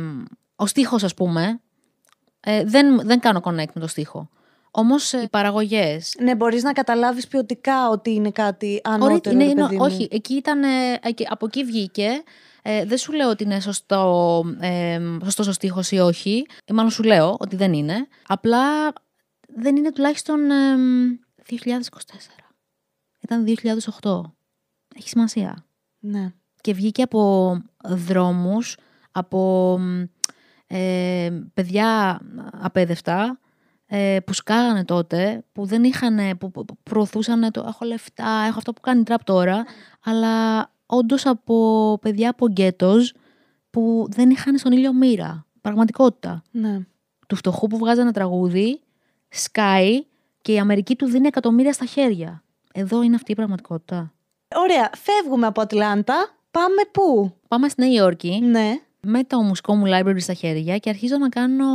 ο στίχος ας πούμε. Ε, δεν, δεν κάνω connect με το στίχο. Όμως ε, οι παραγωγές. Ναι, μπορείς να καταλάβεις ποιοτικά ότι είναι κάτι ανώτερο. Ναι, είναι, όχι, εκεί ήταν. από εκεί βγήκε. Ε, δεν σου λέω ότι είναι σωστό, ε, σωστός ο στίχος ή όχι. Ή μάλλον σου λέω ότι δεν είναι. Απλά δεν είναι τουλάχιστον ε, 2024. Ήταν 2008. Έχει σημασία. Ναι και βγήκε από δρόμους, από ε, παιδιά απέδευτα, ε, που σκάγανε τότε, που δεν είχαν, που προωθούσαν το έχω λεφτά, έχω αυτό που κάνει τραπ τώρα, αλλά όντως από παιδιά από γκέτος που δεν είχαν στον ήλιο μοίρα. Πραγματικότητα. Ναι. Του φτωχού που βγάζει ένα τραγούδι, σκάει και η Αμερική του δίνει εκατομμύρια στα χέρια. Εδώ είναι αυτή η πραγματικότητα. Ωραία. Φεύγουμε από Ατλάντα. Πάμε πού; Πάμε στη Νέα Υόρκη. Ναι. Με το μουσικό μου library στα χέρια και αρχίζω να κάνω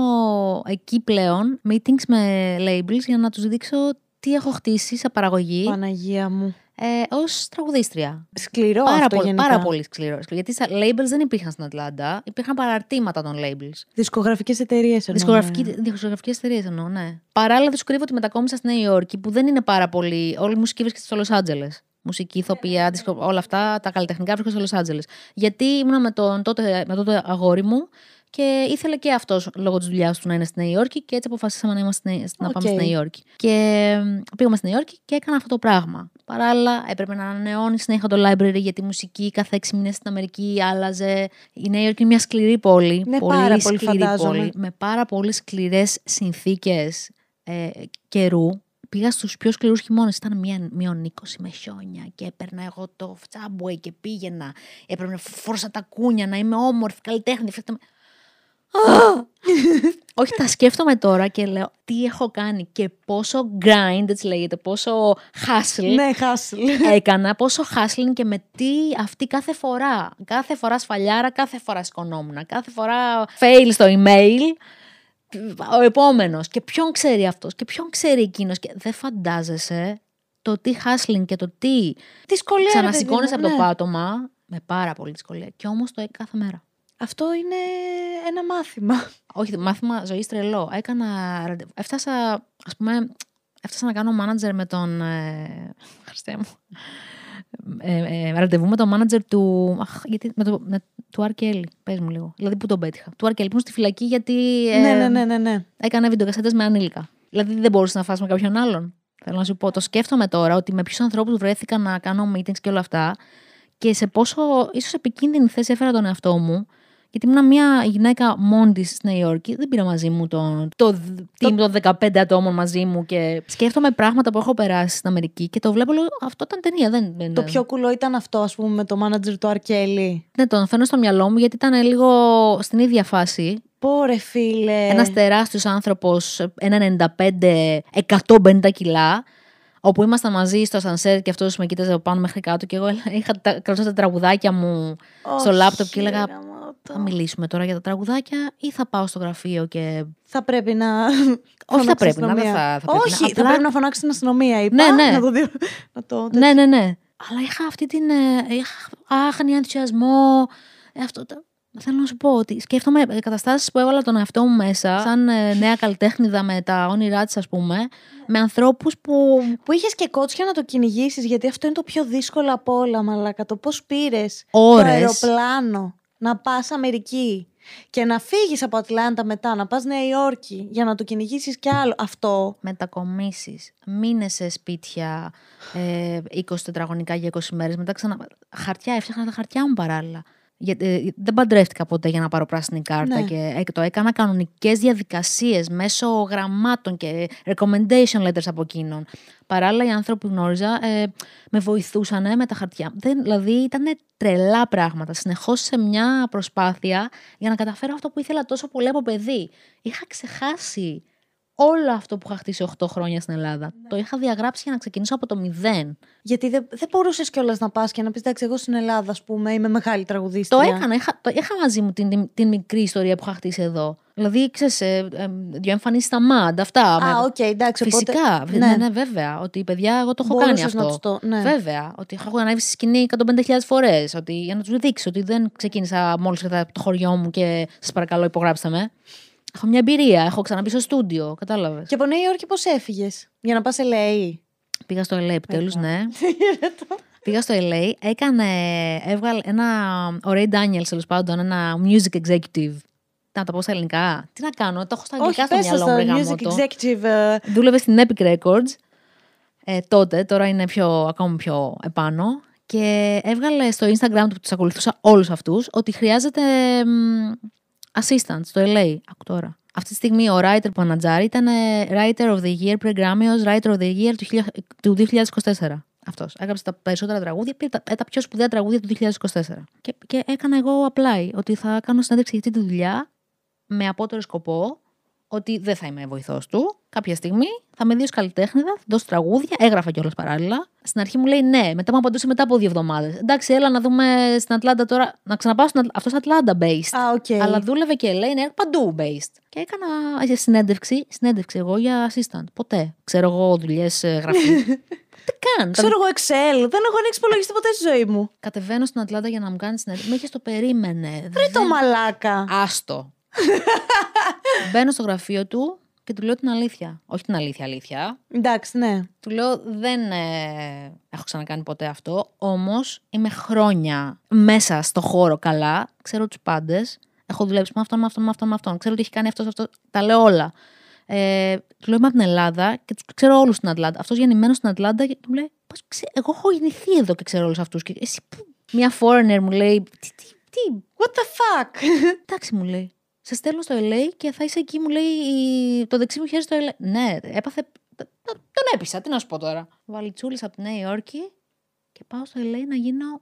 εκεί πλέον meetings με labels για να τους δείξω τι έχω χτίσει σε παραγωγή. Παναγία μου. Ε, Ω τραγουδίστρια. Σκληρό πάρα αυτό πολύ, γενικά. Πάρα πολύ σκληρό. Γιατί στα labels δεν υπήρχαν στην Ατλάντα, υπήρχαν παραρτήματα των labels. Δισκογραφικές εταιρείες εννοώ. Δισκογραφικές εταιρείες εννοώ, ναι. Παράλληλα, δεν σου κρύβω ότι μετακόμισα στη Νέα Υόρκη που δεν είναι πάρα πολύ. Όλη η μουσική βρίσκεται στο Λο Άντζελε μουσική, ηθοποιία, όλα αυτά τα καλλιτεχνικά βρίσκονται στο Λο Άντζελε. Γιατί ήμουνα με τον τότε, με τότε αγόρι μου και ήθελε και αυτός λόγω της δουλειάς του να είναι στη Νέα Υόρκη και έτσι αποφασίσαμε να, είμαστε, να πάμε στη Νέα Υόρκη. Και πήγαμε στη Νέα Υόρκη και έκανα αυτό το πράγμα. Παράλληλα, έπρεπε να ανανεώνει συνέχεια το library γιατί η μουσική κάθε έξι μήνες στην Αμερική άλλαζε. Η Νέα Υόρκη είναι μια σκληρή πόλη. Ναι, πολύ πάρα σκληρή πολύ φαντάζομαι. πόλη. Με πάρα πολύ σκληρές συνθήκες ε, καιρού πήγα στους πιο σκληρούς χειμώνες. Ήταν μία, μείον 20 με χιόνια και έπαιρνα εγώ το φτζάμπουε και πήγαινα. Έπρεπε να φόρσα τα κούνια, να είμαι όμορφη, καλλιτέχνη. Φέταμε... Όχι, τα σκέφτομαι τώρα και λέω τι έχω κάνει και πόσο grind, έτσι λέγεται, πόσο hustle. Ναι, hustle. Έκανα, πόσο hustling και με τι αυτή κάθε φορά. Κάθε φορά σφαλιάρα, κάθε φορά σκονόμουν, κάθε φορά fail στο email ο επόμενος. Και ποιον ξέρει αυτός και ποιον ξέρει εκείνος. Και δεν φαντάζεσαι το τι hustling και το τι. Δυσκολία. Ξανασηκώνει από ναι. το πάτωμα με πάρα πολύ δυσκολία. Και όμως το έκανα κάθε μέρα. Αυτό είναι ένα μάθημα. Όχι, μάθημα ζωής τρελό. Έκανα. ραντεβού. Έφτασα, ας πούμε, έφτασα να κάνω manager με τον. Ε, <laughs> Χριστέ μου. Ε, ε, ραντεβού με τον manager του. Αχ, γιατί, με το, με, του Αρκέλη. Πες μου λίγο. Δηλαδή, πού τον πέτυχα. Του Αρκέλη που είναι στη φυλακή γιατί. Ε, ναι, ναι, ναι, ναι, ναι. Έκανε βιντεοκασέτες με ανήλικα. Δηλαδή, δεν μπορούσε να φας με κάποιον άλλον. Θέλω να σου πω. Το σκέφτομαι τώρα ότι με ποιους ανθρώπους βρέθηκα να κάνω meetings και όλα αυτά και σε πόσο ίσως επικίνδυνη θέση έφερα τον εαυτό μου γιατί ήμουν μια γυναίκα μόνη της στη Νέα Υόρκη. Δεν πήρα μαζί μου το, το, team των 15 ατόμων μαζί μου και σκέφτομαι πράγματα που έχω περάσει στην Αμερική και το βλέπω. Λέω, αυτό ήταν ταινία. Δεν, δεν, Το πιο κουλό ήταν αυτό, ας πούμε, με το manager του Αρκέλη. Ναι, τον φέρνω στο μυαλό μου γιατί ήταν λίγο στην ίδια φάση. Πόρε, φίλε. Ένας τεράστιος άνθρωπος, 1,95, 150 κιλά. Όπου ήμασταν μαζί στο σανσέρ και αυτός με κοίταζε από πάνω μέχρι κάτω και εγώ είχα τα, κρατούσα τα τραγουδάκια μου στο λάπτοπ και έλεγα θα μιλήσουμε τώρα για τα τραγουδάκια ή θα πάω στο γραφείο και. Θα πρέπει να. <laughs> Όχι, θα πρέπει να. Δεν θα, θα πρέπει Όχι, να. θα πρέπει να φωνάξεις την αστυνομία. Είπα, Ναι, ναι. Να το, δει- να το... Ναι, ναι, ναι. Αλλά είχα αυτή την. ε, Είχα ίχνη ενθουσιασμό. Ε, αυτό το... Θέλω να σου πω ότι σκέφτομαι καταστάσεις που έβαλα τον εαυτό μου μέσα, σαν ε, νέα καλλιτέχνηδα με τα όνειρά της, ας πούμε, με ανθρώπους που. Που είχες και κότσια να το κυνηγήσεις, γιατί αυτό είναι το πιο δύσκολο από όλα, μαλάκα. Το πώς πήρες το Ώρες. αεροπλάνο να πας Αμερική και να φύγεις από Ατλάντα μετά, να πας Νέα Υόρκη για να το κυνηγήσεις κι άλλο. Αυτό. μετακομίσεις, μείνες σε σπίτια ε, 20 τετραγωνικά για 20 μέρες, μετά ξανα... Χαρτιά, έφτιαχνα τα χαρτιά μου παράλληλα. Για, ε, δεν παντρεύτηκα ποτέ για να πάρω πράσινη κάρτα Ναι. και ε, το έκανα κανονικές διαδικασίες μέσω γραμμάτων και recommendation letters από εκείνον. Παράλληλα οι άνθρωποι που γνώριζα ε, με βοηθούσαν με τα χαρτιά. Δεν, δηλαδή ήταν τρελά πράγματα. Συνεχώς σε μια προσπάθεια για να καταφέρω αυτό που ήθελα τόσο πολύ από παιδί. Είχα ξεχάσει όλο αυτό που είχα χτίσει 8 χρόνια στην Ελλάδα. Το είχα διαγράψει για να ξεκινήσω από το μηδέν. Γιατί δεν, δεν μπορούσες κιόλας να πας και να πεις: Εντάξει, εγώ στην Ελλάδα, ας πούμε, είμαι μεγάλη Το τραγουδίστρια. έκανα. Είχα, το, είχα μαζί μου την, την, την μικρή ιστορία που είχα χτίσει εδώ. Δηλαδή, ξέρεις, ε, ε, δύο εμφανίσεις στα MAD, αυτά. Α, με- οκ, εντάξει. οπότε- Φυσικά, ναι. ναι, ναι, βέβαια. Ότι παιδιά, εγώ το έχω Μπορούσες κάνει αυτό. να τους το- ναι. Βέβαια. Ότι έχω ανέβει στη σκηνή 150.000 φορές. Για να τους δείξω ότι δεν ξεκίνησα μόλις ήρθα από το χωριό μου και σας παρακαλώ, υπογράψτε με. Έχω μια εμπειρία. Έχω ξαναμπεί στο στούντιο. Κατάλαβες. Και από Νέα Υόρκη πώς έφυγες, για να πας σε LA. Πήγα στο LA επιτέλους, ναι. <laughs> Πήγα στο LA, έκανε, έβγαλε ένα, ο Ray Daniels τέλος πάντων, ένα music executive. Να το πω στα ελληνικά. Τι να κάνω, το έχω στα αγγλικά Όχι, στο πες μυαλό το μου, ρε music γάμο το. executive. ε, Δούλευε στην Epic Records ε, τότε, τώρα είναι πιο, ακόμα πιο επάνω. Και έβγαλε στο Instagram του που τους ακολουθούσα όλους αυτούς ότι χρειάζεται μ, assistant στο LA. Άκου τώρα. Αυτή τη στιγμή ο writer που μανατζάρει ήταν ε, writer of the year, pre-Grammy ως writer of the year του, χιλια- του 2024. Αυτός. Έγραψε τα περισσότερα τραγούδια, πήρε τα, ε, τα πιο σπουδαία τραγούδια του 2024. Και, και έκανα εγώ apply ότι θα κάνω συνέντευξη για αυτή τη δουλειά με απώτερο σκοπό ότι δεν θα είμαι βοηθός του. Κάποια στιγμή θα με δει ως καλλιτέχνηδα, θα δώσω τραγούδια, έγραφα κιόλας παράλληλα. Στην αρχή μου λέει ναι, μετά μου απαντούσε μετά από δύο εβδομάδες. Εντάξει, έλα να δούμε στην Ατλάντα τώρα. Να ξαναπάω στην Ατλάντα. Αυτός Ατλάντα based. Α, οκ. Αλλά δούλευε και λέει ναι, παντού based. Και έκανα ε, συνέντευξη, συνέντευξη εγώ για assistant. Ποτέ. Ξέρω εγώ δουλειές γραφή. <laughs> Ούτε καν. Ξέρω εγώ Excel. Δεν έχω ανοίξει υπολογιστή ποτέ στη ζωή μου. Κατεβαίνω στην Ατλάντα για να μου κάνεις συνέντευξη. Με είχες το περίμενε. Ρε το μαλάκα. Άστο. <laughs> Μπαίνω στο γραφείο του και του λέω την αλήθεια. Όχι την αλήθεια, αλήθεια. Εντάξει, ναι. Του λέω δεν ε, έχω ξανακάνει ποτέ αυτό. Όμως είμαι χρόνια μέσα στο χώρο καλά. Ξέρω τους πάντες. Έχω δουλέψει με αυτόν, με αυτόν, με αυτόν, με αυτόν. Ξέρω τι έχει κάνει αυτός, αυτός. Τα λέω όλα. Ε, του λέω είμαι από την Ελλάδα και τους ξέρω όλους στην Ατλάντα. Αυτός γεννημένος στην Ατλάντα και του λέει: «Πώς ξέ- Εγώ έχω γεννηθεί εδώ και ξέρω όλους αυτούς. Και εσύ που. Μια foreigner μου λέει: Τι, τι, τι, What the fuck; <laughs> Εντάξει, μου λέει. Σε στέλνω στο LA και θα είσαι εκεί, μου λέει, η- το δεξί μου χέρι στο LA. Ναι, έπαθε. т- т- Τον έπεισα, τι να σου πω τώρα. Βαλιτσούλης από τη Νέα Υόρκη και πάω στο LA να γίνω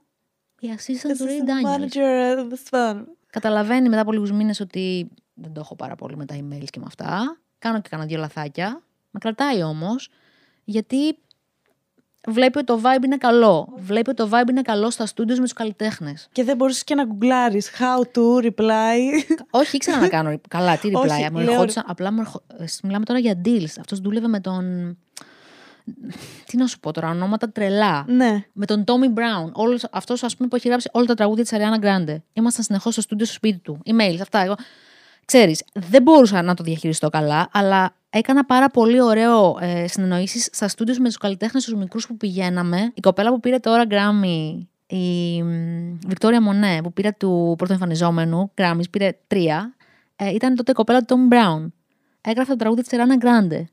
η assistant του Ray Daniels. Manager of the Sun. Καταλαβαίνει μετά από λίγους μήνες ότι δεν το έχω πάρα πολύ με τα emails και με αυτά. Κάνω και κανένα δύο λαθάκια. Με κρατάει όμως, γιατί βλέπει ότι το vibe είναι καλό. Βλέπει ότι το vibe είναι καλό στα studios με τους καλλιτέχνες. Και δεν μπορούσε και να γκουγκλάρεις how to reply. Όχι, ήξερα να κάνω. Καλά, τι <laughs> Όχι, reply. Μου λέω- ερχόντουσαν. Απλά μου ερχο... ε, Μιλάμε τώρα για deals. Αυτός δούλευε με τον. Τι να σου πω τώρα, ονόματα τρελά. ναι. Με τον Tommy Brown. Αυτός, ας πούμε, που έχει γράψει όλα τα τραγούδια της Ariana Grande. Ήμασταν συνεχώς στο στούντιο στο σπίτι του. Emails, αυτά. Εγώ. Ξέρεις, δεν μπορούσα να το διαχειριστώ καλά, αλλά έκανα πάρα πολύ ωραίο ε, συνεννοήσεις στα στούντιος με τους καλλιτέχνες, τους μικρούς που πηγαίναμε. Η κοπέλα που πήρε τώρα Grammy, η μ, Βικτόρια Μονέ, που πήρε του πρωτοεμφανιζόμενου Grammys, πήρε τρία, ε, ήταν τότε η κοπέλα του Tommy Brown. Έγραφε το τραγούδι της Ariana Grande.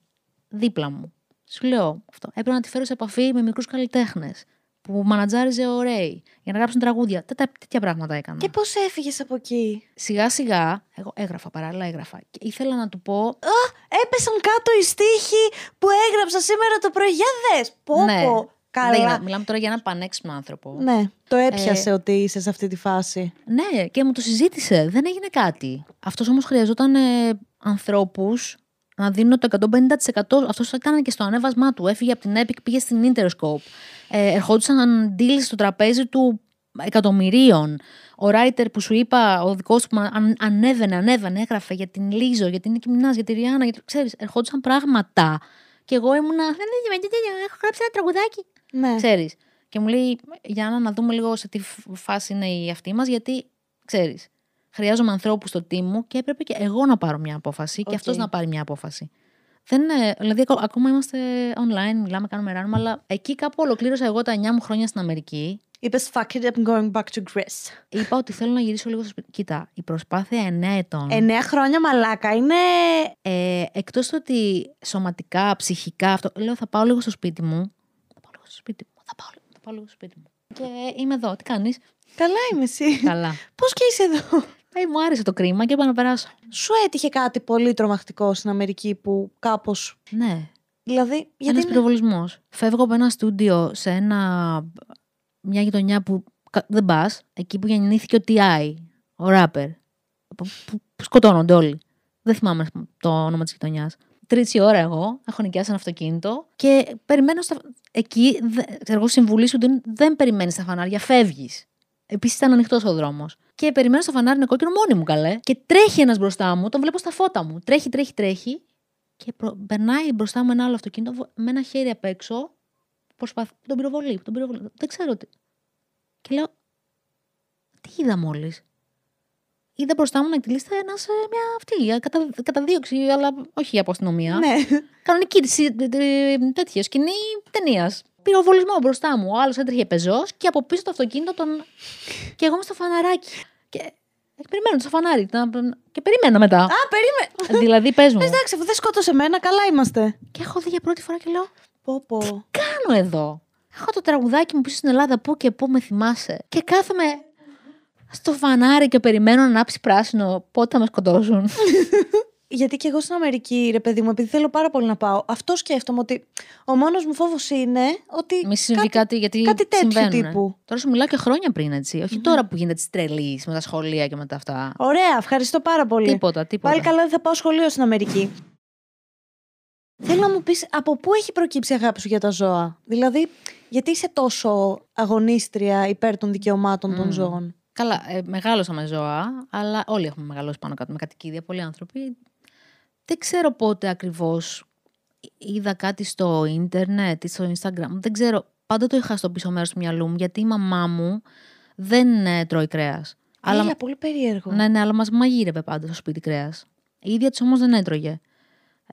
Δίπλα μου. Σου λέω αυτό. Έπρεπε να τη φέρω σε επαφή με μικρούς καλλιτέχνες που μανατζάριζε ο Ρέι για να γράψουν τραγούδια. Τέτοια, τέτοια πράγματα έκανα. Και πώς έφυγες από εκεί; Σιγά σιγά, εγώ έγραφα παράλληλα, έγραφα. Και ήθελα να του πω. Α, έπεσαν κάτω οι στίχοι που έγραψα σήμερα το πρωί. Για δες. Πω, ναι, πω. δεν Καλά. είναι- μιλάμε τώρα για έναν πανέξυπνο άνθρωπο. Ναι, το έπιασε Ε, ότι είσαι σε αυτή τη φάση. Ναι, και μου το συζήτησε. Δεν έγινε κάτι. Αυτός όμως χρειαζόταν ε, ανθρώπους να δίνουν το 150%. Αυτός ήταν και στο ανέβασμά του. Έφυγε από την Epic, πήγε στην Interscope. Ε, ερχόντουσαν deals στο τραπέζι του εκατομμυρίων. Ο writer που σου είπα, ο δικός του που αν- ανέβαινε, ανέβαινε, έγραφε για την Λίζο, για την Νίκη Μινάς, για τη Ριάννα. Για... Ξέρεις, ερχόντουσαν πράγματα. Και εγώ ήμουνα. «Δεν είναι με τέτοιο, Έχω γράψει ένα τραγουδάκι. Ναι. Ξέρεις. Και μου λέει, για να, να δούμε λίγο σε τι φ- φάση είναι η αυτή μας, γιατί Ξέρεις. Χρειάζομαι ανθρώπους στο team μου και έπρεπε και εγώ να πάρω μια απόφαση και Οκ. αυτός να πάρει μια απόφαση. Δεν, ε, δηλαδή, ακο- ακόμα είμαστε online, μιλάμε, κάνουμε ράνουμε, αλλά εκεί κάπου ολοκλήρωσα εγώ τα 9 μου χρόνια στην Αμερική. Είπες fuck it, I'm going back to Greece. Είπα ότι θέλω να γυρίσω λίγο στο σπίτι. Κοίτα, η προσπάθεια 9 ετών. Εννέα χρόνια μαλάκα είναι. Ε, εκτός του ότι σωματικά, ψυχικά, αυτό, λέω θα πάω λίγο στο σπίτι μου. Θα πάω λίγο στο σπίτι μου. Θα πάω, θα πάω λίγο στο σπίτι μου. Και είμαι εδώ. Τι κάνεις; Καλά είμαι εσύ. Καλά. Πώς και είσαι εδώ; Ε, μου άρεσε το κρίμα και είπα να περάσω. Σου έτυχε κάτι πολύ τρομακτικό στην Αμερική που κάπω. Ναι. Δηλαδή, Γιατί γιατί. Ένας πυροβολισμός. Φεύγω από ένα στούντιο σε ένα... μια γειτονιά που κα- δεν πας, εκεί που γεννήθηκε ο T.I., ο ράπερ. Που, που- που σκοτώνονται όλοι. Δεν θυμάμαι το όνομα της γειτονιάς. Τρίτη ώρα εγώ, έχω νοικιάσει ένα αυτοκίνητο και περιμένω στα... Εκεί, δε- ξέρω εγώ, συμβουλή σου δεν, δεν περιμένεις στα φανάρια, φεύγεις. Επίσης ήταν ανοιχτός ο δρόμος. Και περιμένω στο φανάρι είναι κόκκινο μόνη μου καλέ. Και τρέχει ένας μπροστά μου, τον βλέπω στα φώτα μου. Τρέχει, τρέχει, τρέχει. Και προ... περνάει μπροστά μου ένα άλλο αυτοκίνητο βο- με ένα χέρι απ' έξω. Προσπαθ... Τον πυροβολεί, τον πυροβολεί. Δεν ξέρω τι. Και λέω, τι είδα μόλις; Είδα μπροστά μου να εκτελήσεται ένα μια αυτή, ε, κατα... καταδίωξη, αλλά όχι από αστυνομία. Ναι. Κανονική της- τε- τε- τέτοια σκηνή ταινίας. Πυροβολισμό μπροστά μου. Ο άλλος έτρεχε πεζός και από πίσω το αυτοκίνητο τον. και εγώ είμαι στο φαναράκι. Και ε, περιμένω στο φανάρι. να- Και περιμένω μετά. Α, περίμενε. δηλαδή, πες μου. Εντάξει, αφού δεν σκότωσε εμένα, καλά είμαστε. και έχω δει για πρώτη φορά και λέω: Πω, πω. κάνω εδώ; Έχω το τραγουδάκι μου πίσω στην Ελλάδα που και πού με θυμάσαι. Και κάθομαι στο φανάρι και περιμένω να ανάψει πράσινο πότε θα με σκοτώσουν. <laughs> Γιατί και εγώ στην Αμερική, ρε παιδί μου, επειδή θέλω πάρα πολύ να πάω, αυτό σκέφτομαι ότι ο μόνος μου φόβος είναι ότι. Μη συμβεί κάτι, γιατί κάτι τέτοιου συμβαίνουνε. τύπου. Τώρα σου μιλάω και χρόνια πριν, έτσι. Όχι τώρα που γίνεται τη τρελής με τα σχολεία και με τα αυτά. Ωραία, ευχαριστώ πάρα πολύ. Τίποτα, τίποτα. Πάλι καλά, δεν θα πάω σχολείο στην Αμερική. Θέλω να μου πεις από πού έχει προκύψει η αγάπη σου για τα ζώα; Δηλαδή, γιατί είσαι τόσο αγωνίστρια υπέρ των δικαιωμάτων των Μμμ. ζώων; Καλά, ε, μεγάλωσα με ζώα, αλλά όλοι έχουμε μεγαλώσει πάνω κάτω με κατοικίδια, πολλοί άνθρωποι. Δεν ξέρω πότε ακριβώς είδα κάτι στο ίντερνετ ή στο Instagram. Δεν ξέρω, πάντα το είχα στο πίσω μέρος του μυαλού μου, γιατί η μαμά μου δεν ε, τρώει κρέας. Αλλά Αλλά, πολύ περίεργο. ναι, ναι, αλλά μας μαγείρευε πάντα στο σπίτι κρέας. Η ίδια της όμως δεν έτρωγε.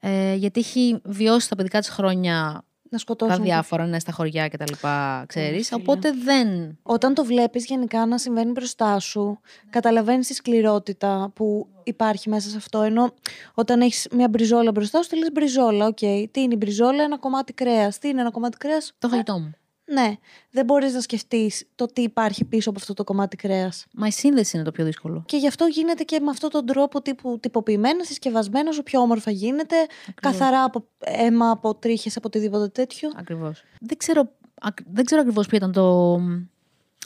Ε, γιατί έχει βιώσει τα παιδικά της χρόνια Να σκοτώσουν. τα διάφορα, ναι, στα χωριά και τα λοιπά, ξέρεις. φίλε. Οπότε δεν... Όταν το βλέπεις γενικά να συμβαίνει μπροστά σου, καταλαβαίνεις τη σκληρότητα που υπάρχει μέσα σε αυτό. Ενώ όταν έχεις μια μπριζόλα μπροστά σου, τη λες μπριζόλα, οκ. Τι είναι η μπριζόλα, ένα κομμάτι κρέας. Τι είναι ένα κομμάτι κρέας, Το φαγητό μου. Ναι, δεν μπορείς να σκεφτείς το τι υπάρχει πίσω από αυτό το κομμάτι κρέας. Μα η σύνδεση είναι το πιο δύσκολο. Και γι' αυτό γίνεται και με αυτόν τον τρόπο τύπου τυποποιημένος, συσκευασμένος, όσο πιο όμορφα γίνεται. Καθαρά από αίμα, από τρίχες, από οτιδήποτε τέτοιο. Ακριβώς. Δεν ξέρω, ακ- δεν ξέρω ακριβώς ποιο ήταν το,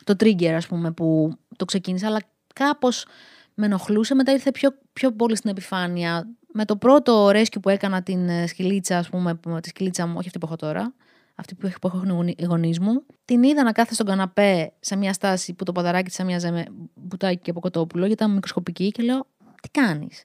το trigger, ας πούμε, που το ξεκίνησα, αλλά κάπως με ενοχλούσε. Μετά ήρθε πιο, πιο πολύ στην επιφάνεια. Με το πρώτο rescue που έκανα την ε, σκυλίτσα, ας πούμε, που- τη σκυλίτσα μου, όχι αυτή που έχω τώρα, αυτή που, έχει- που έχουν οι γονεί- οι γονεί μου, την είδα να κάθεται στον καναπέ σε μια στάση που το ποδαράκι της έμοιαζε με μπουτάκι από κοτόπουλο, γιατί ήταν μικροσκοπική και λέω, τι κάνεις;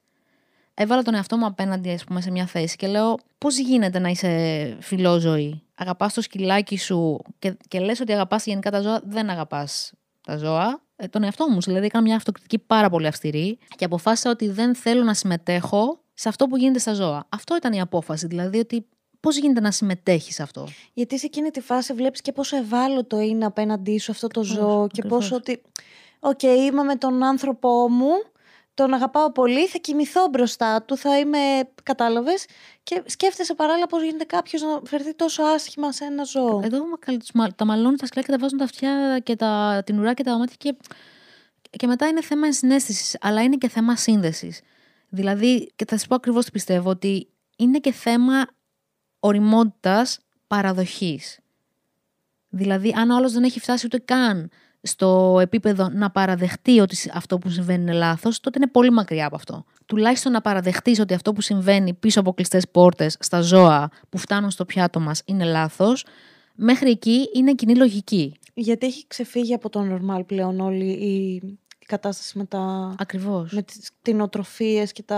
Έβαλα τον εαυτό μου απέναντι, ας πούμε, σε μια θέση και λέω: Πώς γίνεται να είσαι φιλόζωη. Αγαπάς το σκυλάκι σου και, και λες ότι αγαπάς γενικά τα ζώα, δεν αγαπάς τα ζώα. Ε, τον εαυτό μου, δηλαδή, έκανα μια αυτοκριτική πάρα πολύ αυστηρή και αποφάσισα ότι δεν θέλω να συμμετέχω σε αυτό που γίνεται στα ζώα. Αυτό ήταν η απόφαση. Δηλαδή, ότι πώς γίνεται να συμμετέχεις σε αυτό; Γιατί σε εκείνη τη φάση βλέπεις και πόσο ευάλωτο είναι απέναντί σου αυτό το ζώο και ακριβώς. πόσο ότι. Οκ, είμαι με τον άνθρωπό μου, τον αγαπάω πολύ, θα κοιμηθώ μπροστά του, θα είμαι. Κατάλαβες; Και σκέφτεσαι παράλληλα πώς γίνεται κάποιος να φερθεί τόσο άσχημα σε ένα ζώο. Εδώ μα καλ- τους μα- τα μαλώνουν τα σκυλιά και τα κατεβάζουν τα αυτιά και τα, την ουρά και τα μάτια και, και μετά είναι θέμα ενσυναίσθησης, αλλά είναι και θέμα σύνδεσης. Δηλαδή, και θα σας πω ακριβώς τι πιστεύω, ότι είναι και θέμα οριμότητας παραδοχής. Δηλαδή, αν ο άλλος δεν έχει φτάσει ούτε καν στο επίπεδο να παραδεχτεί ότι αυτό που συμβαίνει είναι λάθος, τότε είναι πολύ μακριά από αυτό. Τουλάχιστον να παραδεχτείς ότι αυτό που συμβαίνει πίσω από κλειστές πόρτες στα ζώα που φτάνουν στο πιάτο μας είναι λάθος, μέχρι εκεί είναι κοινή λογική. Γιατί έχει ξεφύγει από το normal πλέον όλη η κατάσταση με, τα... Ακριβώς. με τις κτηνοτροφίες και τα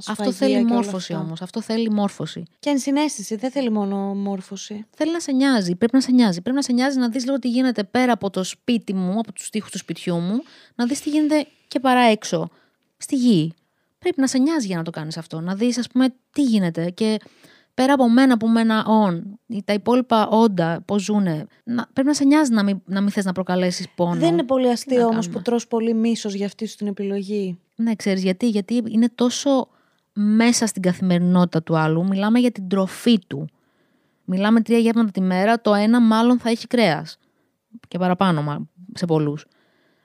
σφαγεία Αυτό θέλει και όλα μόρφωση αυτά. όμως. Αυτό θέλει μόρφωση. Και ενσυναίσθηση, δεν θέλει μόνο μόρφωση. Θέλει να σε νοιάζει. Πρέπει να σε νοιάζει. Πρέπει να σε νοιάζει να δεις λίγο τι γίνεται πέρα από το σπίτι μου, από τους τοίχου του σπιτιού μου, να δεις τι γίνεται και παρά έξω, στη γη. Πρέπει να σε νοιάζει για να το κάνεις αυτό. Να δεις, ας πούμε, τι γίνεται. Και πέρα από μένα που με ένα on, ή τα υπόλοιπα όντα, πώς ζουνε, να, πρέπει να σε νοιάζει να μην, να μην θες να προκαλέσεις πόνο. Δεν είναι πολύ Τι αστείο να όμως κάνουμε. που τρως πολύ μίσος για αυτή σου την επιλογή. Ναι, ξέρεις γιατί. Γιατί είναι τόσο μέσα στην καθημερινότητα του άλλου. Μιλάμε για την τροφή του. Μιλάμε τρία γεύματα τη μέρα. Το ένα μάλλον θα έχει κρέας. Και παραπάνω μα- σε πολλούς.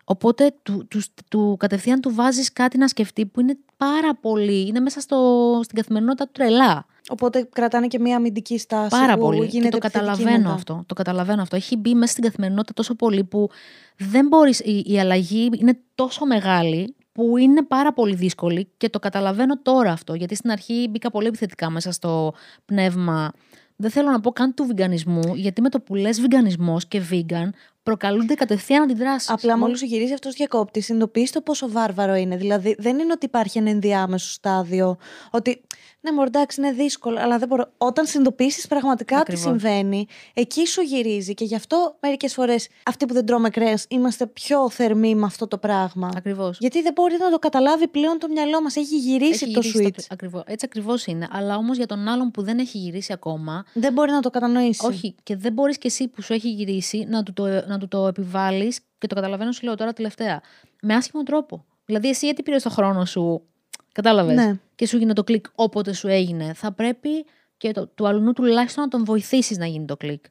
Οπότε του, τους, του κατευθείαν του βάζεις κάτι να σκεφτεί που είναι πάρα πολύ. Είναι μέσα στο, στην καθημερινότητα του τρελά. Οπότε κρατάνε και μία αμυντική στάση Πάρα που πολύ. Και γίνεται το επιθετική καταλαβαίνω μετά. αυτό. Το καταλαβαίνω αυτό. Έχει μπει μέσα στην καθημερινότητα τόσο πολύ που δεν μπορείς, η, η αλλαγή είναι τόσο μεγάλη που είναι πάρα πολύ δύσκολη και το καταλαβαίνω τώρα αυτό. Γιατί στην αρχή μπήκα πολύ επιθετικά μέσα στο πνεύμα. Δεν θέλω να πω καν του βιγκανισμού, γιατί με το που λες βιγκανισμός και vegan προκαλούνται κατευθείαν αντιδράσεις. Απλά μόλι σου γυρίζει αυτός διακόπτης, συνειδητοποιείς το πόσο βάρβαρο είναι. Δηλαδή, δεν είναι ότι υπάρχει ένα ενδιάμεσο στάδιο. Ότι ναι, μωρέ, εντάξει, είναι δύσκολο, αλλά δεν μπορώ. Όταν συνειδητοποιήσεις πραγματικά Ακριβώς. τι συμβαίνει, εκεί σου γυρίζει. Και γι' αυτό μερικές φορές αυτοί που δεν τρώμε κρέας είμαστε πιο θερμοί με αυτό το πράγμα. Ακριβώς. Γιατί δεν μπορεί να το καταλάβει πλέον το μυαλό μας. Έχει γυρίσει Έχει το γυρίσει switch. ακριβώς. Έτσι ακριβώς είναι. Αλλά όμως για τον άλλον που δεν έχει γυρίσει ακόμα, Δεν μπορεί να το κατανοήσει. Όχι, και δεν μπορείς και εσύ που σου έχει γυρίσει να του το, να του το επιβάλλεις και το καταλαβαίνω, σου λέω τώρα τελευταία. Με άσχημο τρόπο. Δηλαδή, εσύ γιατί πήρες το χρόνο σου, κατάλαβες; Ναι. Και σου έγινε το κλικ όποτε σου έγινε. Θα πρέπει και το, του αλουνού τουλάχιστον να τον βοηθήσεις να γίνει το κλικ.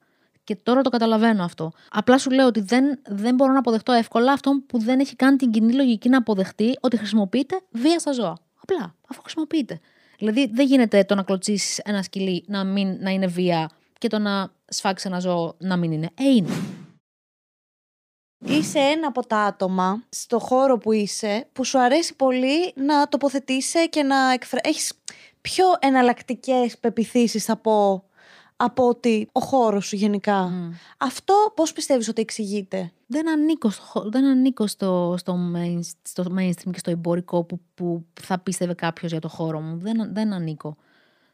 Και τώρα το καταλαβαίνω αυτό. Απλά σου λέω ότι δεν, δεν μπορώ να αποδεχτώ εύκολα αυτόν που δεν έχει κάνει την κοινή λογική να αποδεχτεί ότι χρησιμοποιείται βία στα ζώα. Απλά, αφού χρησιμοποιείται. Δηλαδή, δεν γίνεται το να κλωτσίσεις ένα σκυλί να, μην, να είναι βία και το να σφάξεις ένα ζώο να μην είναι. Ε, είναι. Είσαι ένα από τα άτομα στο χώρο που είσαι που σου αρέσει πολύ να τοποθετήσει και να εκφρα... Έχεις πιο εναλλακτικές πεπιθήσεις θα πω από ότι ο χώρος σου γενικά. Μμ. Αυτό πώς πιστεύεις ότι εξηγείται; Δεν ανήκω, στο, χω- δεν ανήκω στο, στο, main, στο mainstream και στο εμπορικό που, που θα πίστευε κάποιος για το χώρο μου. Δεν, δεν ανήκω.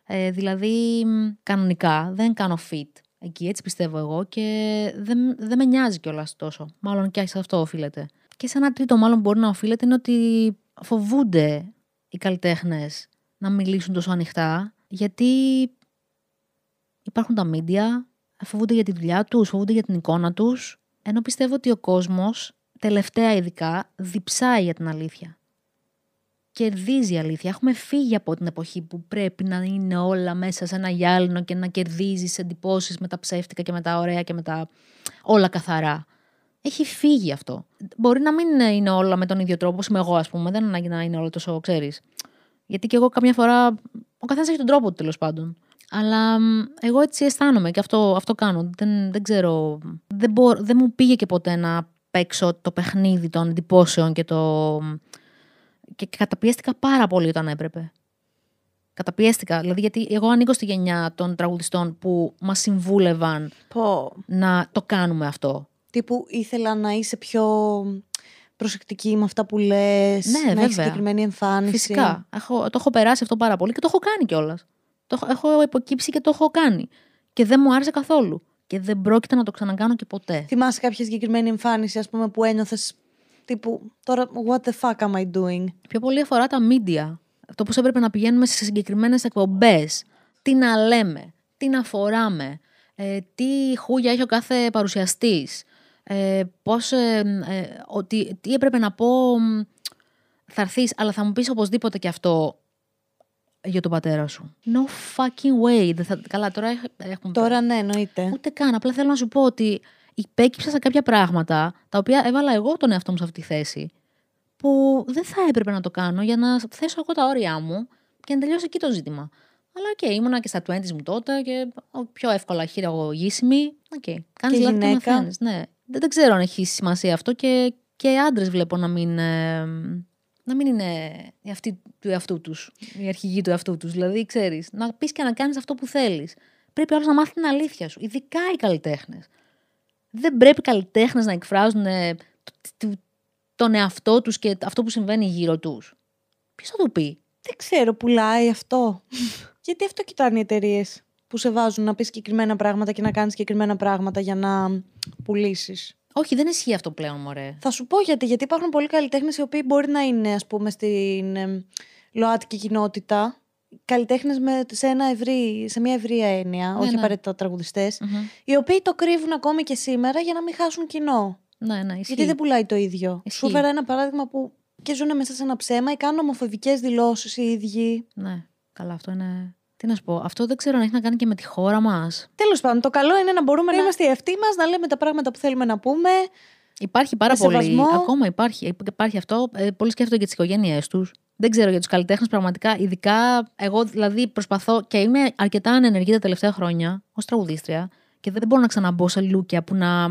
Ε, δηλαδή, μ, κανονικά, δεν κάνω fit εκεί, έτσι πιστεύω εγώ και δεν, δεν με νοιάζει κιόλας τόσο. Μάλλον και σε αυτό οφείλεται. Και σε ένα τρίτο μάλλον μπορεί να οφείλεται είναι ότι φοβούνται οι καλλιτέχνες να μιλήσουν τόσο ανοιχτά γιατί υπάρχουν τα μίντια, φοβούνται για τη δουλειά τους, φοβούνται για την εικόνα τους, ενώ πιστεύω ότι ο κόσμος, τελευταία ειδικά, διψάει για την αλήθεια. Κερδίζει η αλήθεια. Έχουμε φύγει από την εποχή που πρέπει να είναι όλα μέσα σε ένα γυάλινο και να κερδίζεις εντυπώσεις με τα ψεύτικα και με τα ωραία και με τα όλα καθαρά. Έχει φύγει αυτό. Μπορεί να μην είναι όλα με τον ίδιο τρόπο, όπως είμαι εγώ, ας πούμε. Δεν ανάγκη να είναι όλα τόσο, ξέρεις. Γιατί και εγώ καμιά φορά. Ο καθένας έχει τον τρόπο του τέλος πάντων. Αλλά μ, εγώ έτσι αισθάνομαι και αυτό, αυτό κάνω. Δεν, δεν ξέρω. Δεν, μπο- δεν μου πήγε και ποτέ να παίξω το παιχνίδι των εντυπώσεων και το. Και καταπιέστηκα πάρα πολύ όταν έπρεπε. Καταπιέστηκα. Δηλαδή, γιατί εγώ ανήκω στη γενιά των τραγουδιστών που μας συμβούλευαν Πω. να το κάνουμε αυτό. Τύπου ήθελα να είσαι πιο προσεκτική με αυτά που λες, Ναι, να έχεις βέβαια. συγκεκριμένη εμφάνιση. Φυσικά. Έχω, το έχω περάσει αυτό πάρα πολύ και το έχω κάνει κιόλας. Το έχω- έχω υποκύψει και το έχω κάνει. Και δεν μου άρεσε καθόλου. Και δεν πρόκειται να το ξανακάνω και ποτέ. Θυμάσαι κάποια συγκεκριμένη εμφάνιση, ας πούμε, που ένιωθες τύπου, τώρα, what the fuck am I doing; Πιο πολύ αφορά τα media. Το πώ έπρεπε να πηγαίνουμε σε συγκεκριμένες εκπομπές. Τι να λέμε. Τι να φοράμε. Ε, τι χούγια έχει ο κάθε παρουσιαστής. Ε, πώς, ε, ε, ότι, τι έπρεπε να πω. μ, Θα έρθεις, αλλά θα μου πεις οπωσδήποτε και αυτό για τον πατέρα σου. No fucking way. Δεν θα, καλά, τώρα έχ- έχουμε Τώρα ναι, εννοείται. Ούτε καν. Απλά θέλω να σου πω ότι υπέκυψα σε κάποια πράγματα τα οποία έβαλα εγώ τον εαυτό μου σε αυτή τη θέση. Που δεν θα έπρεπε να το κάνω για να θέσω εγώ τα όρια μου και να τελειώσει εκεί το ζήτημα. Αλλά οκ, ήμουνα και στα 20 μου τότε και πιο εύκολα χειραγωγήσιμη. Οκ, okay. κάνεις Και λάθη και γυναίκα. μαθαίνεις, Ναι. Δεν, δεν ξέρω αν έχει σημασία αυτό και, και άντρες βλέπω να μην, ε, να μην είναι οι αυτοί του εαυτού τους, οι αρχηγοί του εαυτού τους. Δηλαδή, ξέρεις, να πεις και να κάνεις αυτό που θέλεις. Πρέπει όλο να μάθεις την αλήθεια σου. Ειδικά οι καλλιτέχνες. Δεν πρέπει οι καλλιτέχνες να εκφράζουν ε, το, το, τον εαυτό τους και αυτό που συμβαίνει γύρω τους. Ποιος θα το πει; Δεν ξέρω, πουλάει αυτό. <laughs> Γιατί αυτό κοιτάνε οι εταιρείες που σε βάζουν να πεις συγκεκριμένα πράγματα και να κάνεις συγκεκριμένα πράγματα για να πουλήσεις. Όχι, δεν ισχύει αυτό πλέον, μωρέ. Θα σου πω γιατί. Γιατί υπάρχουν πολλοί καλλιτέχνες οι οποίοι μπορεί να είναι, ας πούμε, στην ε, ΛΟΑΤΚΙ κοινότητα. Καλλιτέχνες σε, ένα ευρύ, σε μια ευρία έννοια, όχι ναι. απαραίτητα τραγουδιστές, οι οποίοι το κρύβουν ακόμη και σήμερα για να μην χάσουν κοινό. Ναι, ναι, ισχύει. Γιατί δεν πουλάει το ίδιο. Ισχύει. Σου έφερα ένα παράδειγμα που και ζουν μέσα σε ένα ψέμα ή κάνουν ομοφοβικές δηλώσεις οι ίδιοι. Ναι, καλά, αυτό είναι. Τι να σου πω, αυτό δεν ξέρω αν έχει να κάνει και με τη χώρα μας. Τέλος πάντων, το καλό είναι να μπορούμε να είμαστε οι εαυτοί μας, να λέμε τα πράγματα που θέλουμε να πούμε. Υπάρχει πάρα Με πολύ. σεβασμό. Ακόμα υπάρχει, υπάρχει αυτό. Ε, πολλοί σκέφτονται για τις οικογένειές τους. Δεν ξέρω για τους καλλιτέχνες πραγματικά. Ειδικά, εγώ δηλαδή προσπαθώ και είμαι αρκετά ανενεργή τα τελευταία χρόνια ως τραγουδίστρια και δεν μπορώ να ξαναμπω σε λούκια που να.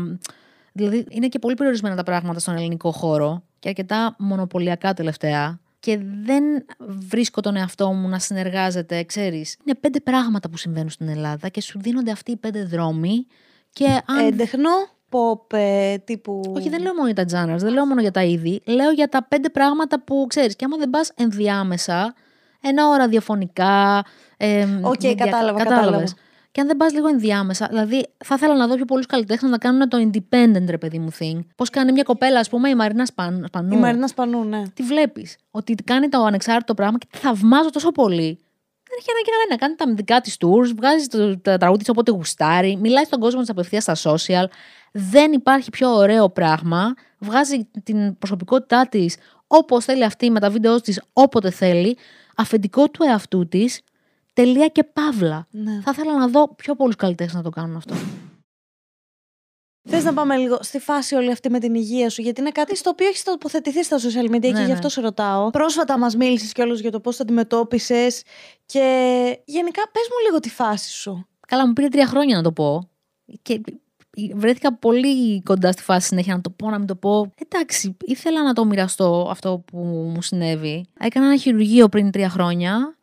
Δηλαδή, είναι και πολύ περιορισμένα τα πράγματα στον ελληνικό χώρο και αρκετά μονοπωλιακά τελευταία. Και δεν βρίσκω τον εαυτό μου να συνεργάζεται, ξέρεις. Είναι πέντε πράγματα που συμβαίνουν στην Ελλάδα και σου δίνονται αυτοί οι πέντε δρόμοι. Και αν Έντεχνο, pop ε, τύπου. όχι, δεν λέω μόνο για τα genres, δεν λέω μόνο για τα είδη. Λέω για τα πέντε πράγματα που ξέρεις. Και άμα δεν πας ενδιάμεσα, ένα ώρα διαφωνικά. Ε, Οκ, με δια- κατάλαβα, κατάλαβες. κατάλαβα. Και αν δεν πας λίγο ενδιάμεσα, δηλαδή θα ήθελα να δω πιο πολλούς καλλιτέχνες να κάνουν το independent, ρε παιδί μου, thing. Πώς κάνει μια κοπέλα, ας πούμε, η Μαρίνα Σπαν, Σπανού. Η Μαρίνα Σπανού, ναι. Τι βλέπεις, ότι κάνει το ανεξάρτητο πράγμα και τη θαυμάζω τόσο πολύ. Δεν έχει ανάγκη κανένα. Κάνει τα δικά της tours, βγάζει το, τα τραγούδια της όποτε γουστάρει, μιλάει στον κόσμο της απευθείας στα social. Δεν υπάρχει πιο ωραίο πράγμα. Βγάζει την προσωπικότητά της όπως θέλει αυτή με τα βίντεο της, όποτε θέλει. Αφεντικό του εαυτού της. Τελεία και παύλα. ναι. Θα ήθελα να δω πιο πολλούς καλλιτέχνες να το κάνουν αυτό. Θες να πάμε λίγο στη φάση όλη αυτή με την υγεία σου, γιατί είναι κάτι στο οποίο έχεις τοποθετηθεί στα social media και Ναι, γι' ναι. αυτό σε ρωτάω. Πρόσφατα μας μίλησες κιόλας για το πώς το αντιμετώπισες και γενικά πες μου λίγο τη φάση σου. Καλά, μου πήρε τρία χρόνια να το πω. Και βρέθηκα πολύ κοντά στη φάση συνέχεια να το πω, να μην το πω. Εντάξει, ήθελα να το μοιραστώ αυτό που μου συνέβη. Έκανα ένα χειρουργείο πριν τρία χρόνια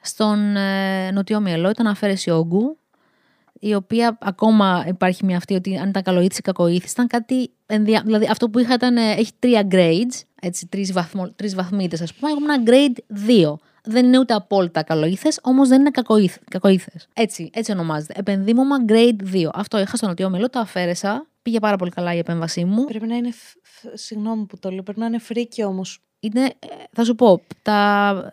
στον ε, Νοτιό Μυελό, ήταν αφαίρεση όγκου, η οποία ακόμα υπάρχει μια αυτή ότι αν ήταν καλοήθηση ή κακοήθηση, ήταν κάτι ενδια... Δηλαδή αυτό που είχα ήταν, ε, έχει τρία grades, έτσι, τρεις, βαθμο... τρεις βαθμίτες ας πούμε, εγώ ήμουν grade 2. Δεν είναι ούτε απόλυτα καλοήθες, όμως δεν είναι κακοήθ... κακοήθες. Έτσι, έτσι ονομάζεται. Επενδύμωμα grade 2. Αυτό είχα στο Νοτιό Μυελό, το αφαίρεσα, πήγε πάρα πολύ καλά η επέμβασή μου. Πρέπει να είναι. φ- φ- Συγγνώμη που το λέω, πρέπει να είναι φρίκι όμως. Είναι, ε, θα σου πω, τα...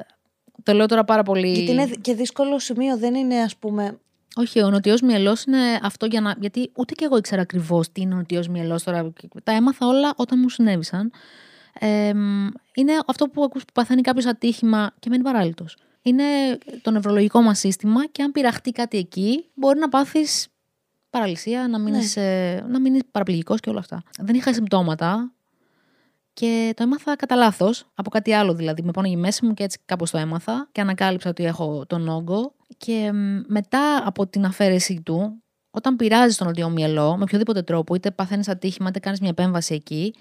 το λέω τώρα πάρα πολύ... Γιατί είναι και δύσκολο σημείο, δεν είναι ας πούμε. Όχι, ο νοτιός μυελό είναι αυτό για να. Γιατί ούτε και εγώ ήξερα ακριβώς τι είναι ο νοτιός μυελό τώρα. Τα έμαθα όλα όταν μου συνέβησαν. Ε, μ, είναι αυτό που ακούς που παθαίνει κάποιος ατύχημα και μένει παράλυτος. Είναι το νευρολογικό μας σύστημα και αν πειραχτεί κάτι εκεί, μπορεί να πάθεις παραλυσία, να μείνεις ε, να μείνεις παραπληγικός και όλα αυτά. Δεν είχα συμπτώματα και το έμαθα κατά λάθος, από κάτι άλλο δηλαδή. Με πόνεγε η μέση μου και έτσι κάπως το έμαθα και ανακάλυψα ότι έχω τον όγκο. Και μ, μετά από την αφαίρεσή του, όταν πειράζει τον νοτιό μυελό, με οποιοδήποτε τρόπο, είτε παθαίνεις ατύχημα, είτε κάνεις μια επέμβαση εκεί,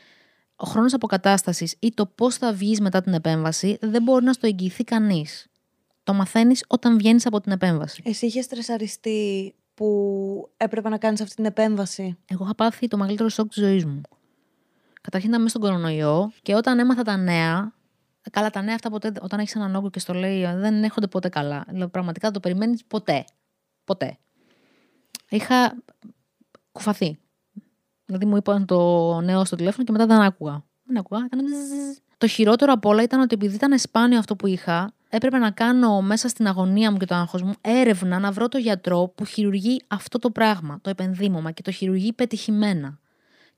ο χρόνος αποκατάστασης ή το πώς θα βγεις μετά την επέμβαση δεν μπορεί να στο εγγυηθεί κανείς. Το μαθαίνεις όταν βγαίνεις από την επέμβαση. Εσύ είχες στρεσαριστεί που έπρεπε να κάνεις αυτή την επέμβαση; Εγώ είχα πάθει το μεγαλύτερο σοκ της ζωής μου. Καταρχήν ήταν μέσα στον κορονοϊό και όταν έμαθα τα νέα. Καλά, τα νέα αυτά ποτέ, όταν έχεις έναν όγκο και στο λέει, δεν έρχονται ποτέ καλά. Δηλαδή, πραγματικά δεν το περιμένεις ποτέ. Ποτέ. Είχα κουφαθεί. Δηλαδή μου είπαν το νέο στο τηλέφωνο και μετά δεν άκουγα. Δεν άκουγα. Ήταν... ζζζζ. Το χειρότερο απ' όλα ήταν ότι επειδή ήταν σπάνιο αυτό που είχα, έπρεπε να κάνω μέσα στην αγωνία μου και το άγχος μου έρευνα να βρω το γιατρό που χειρουργεί αυτό το πράγμα, το επενδύμωμα και το χειρουργεί πετυχημένα.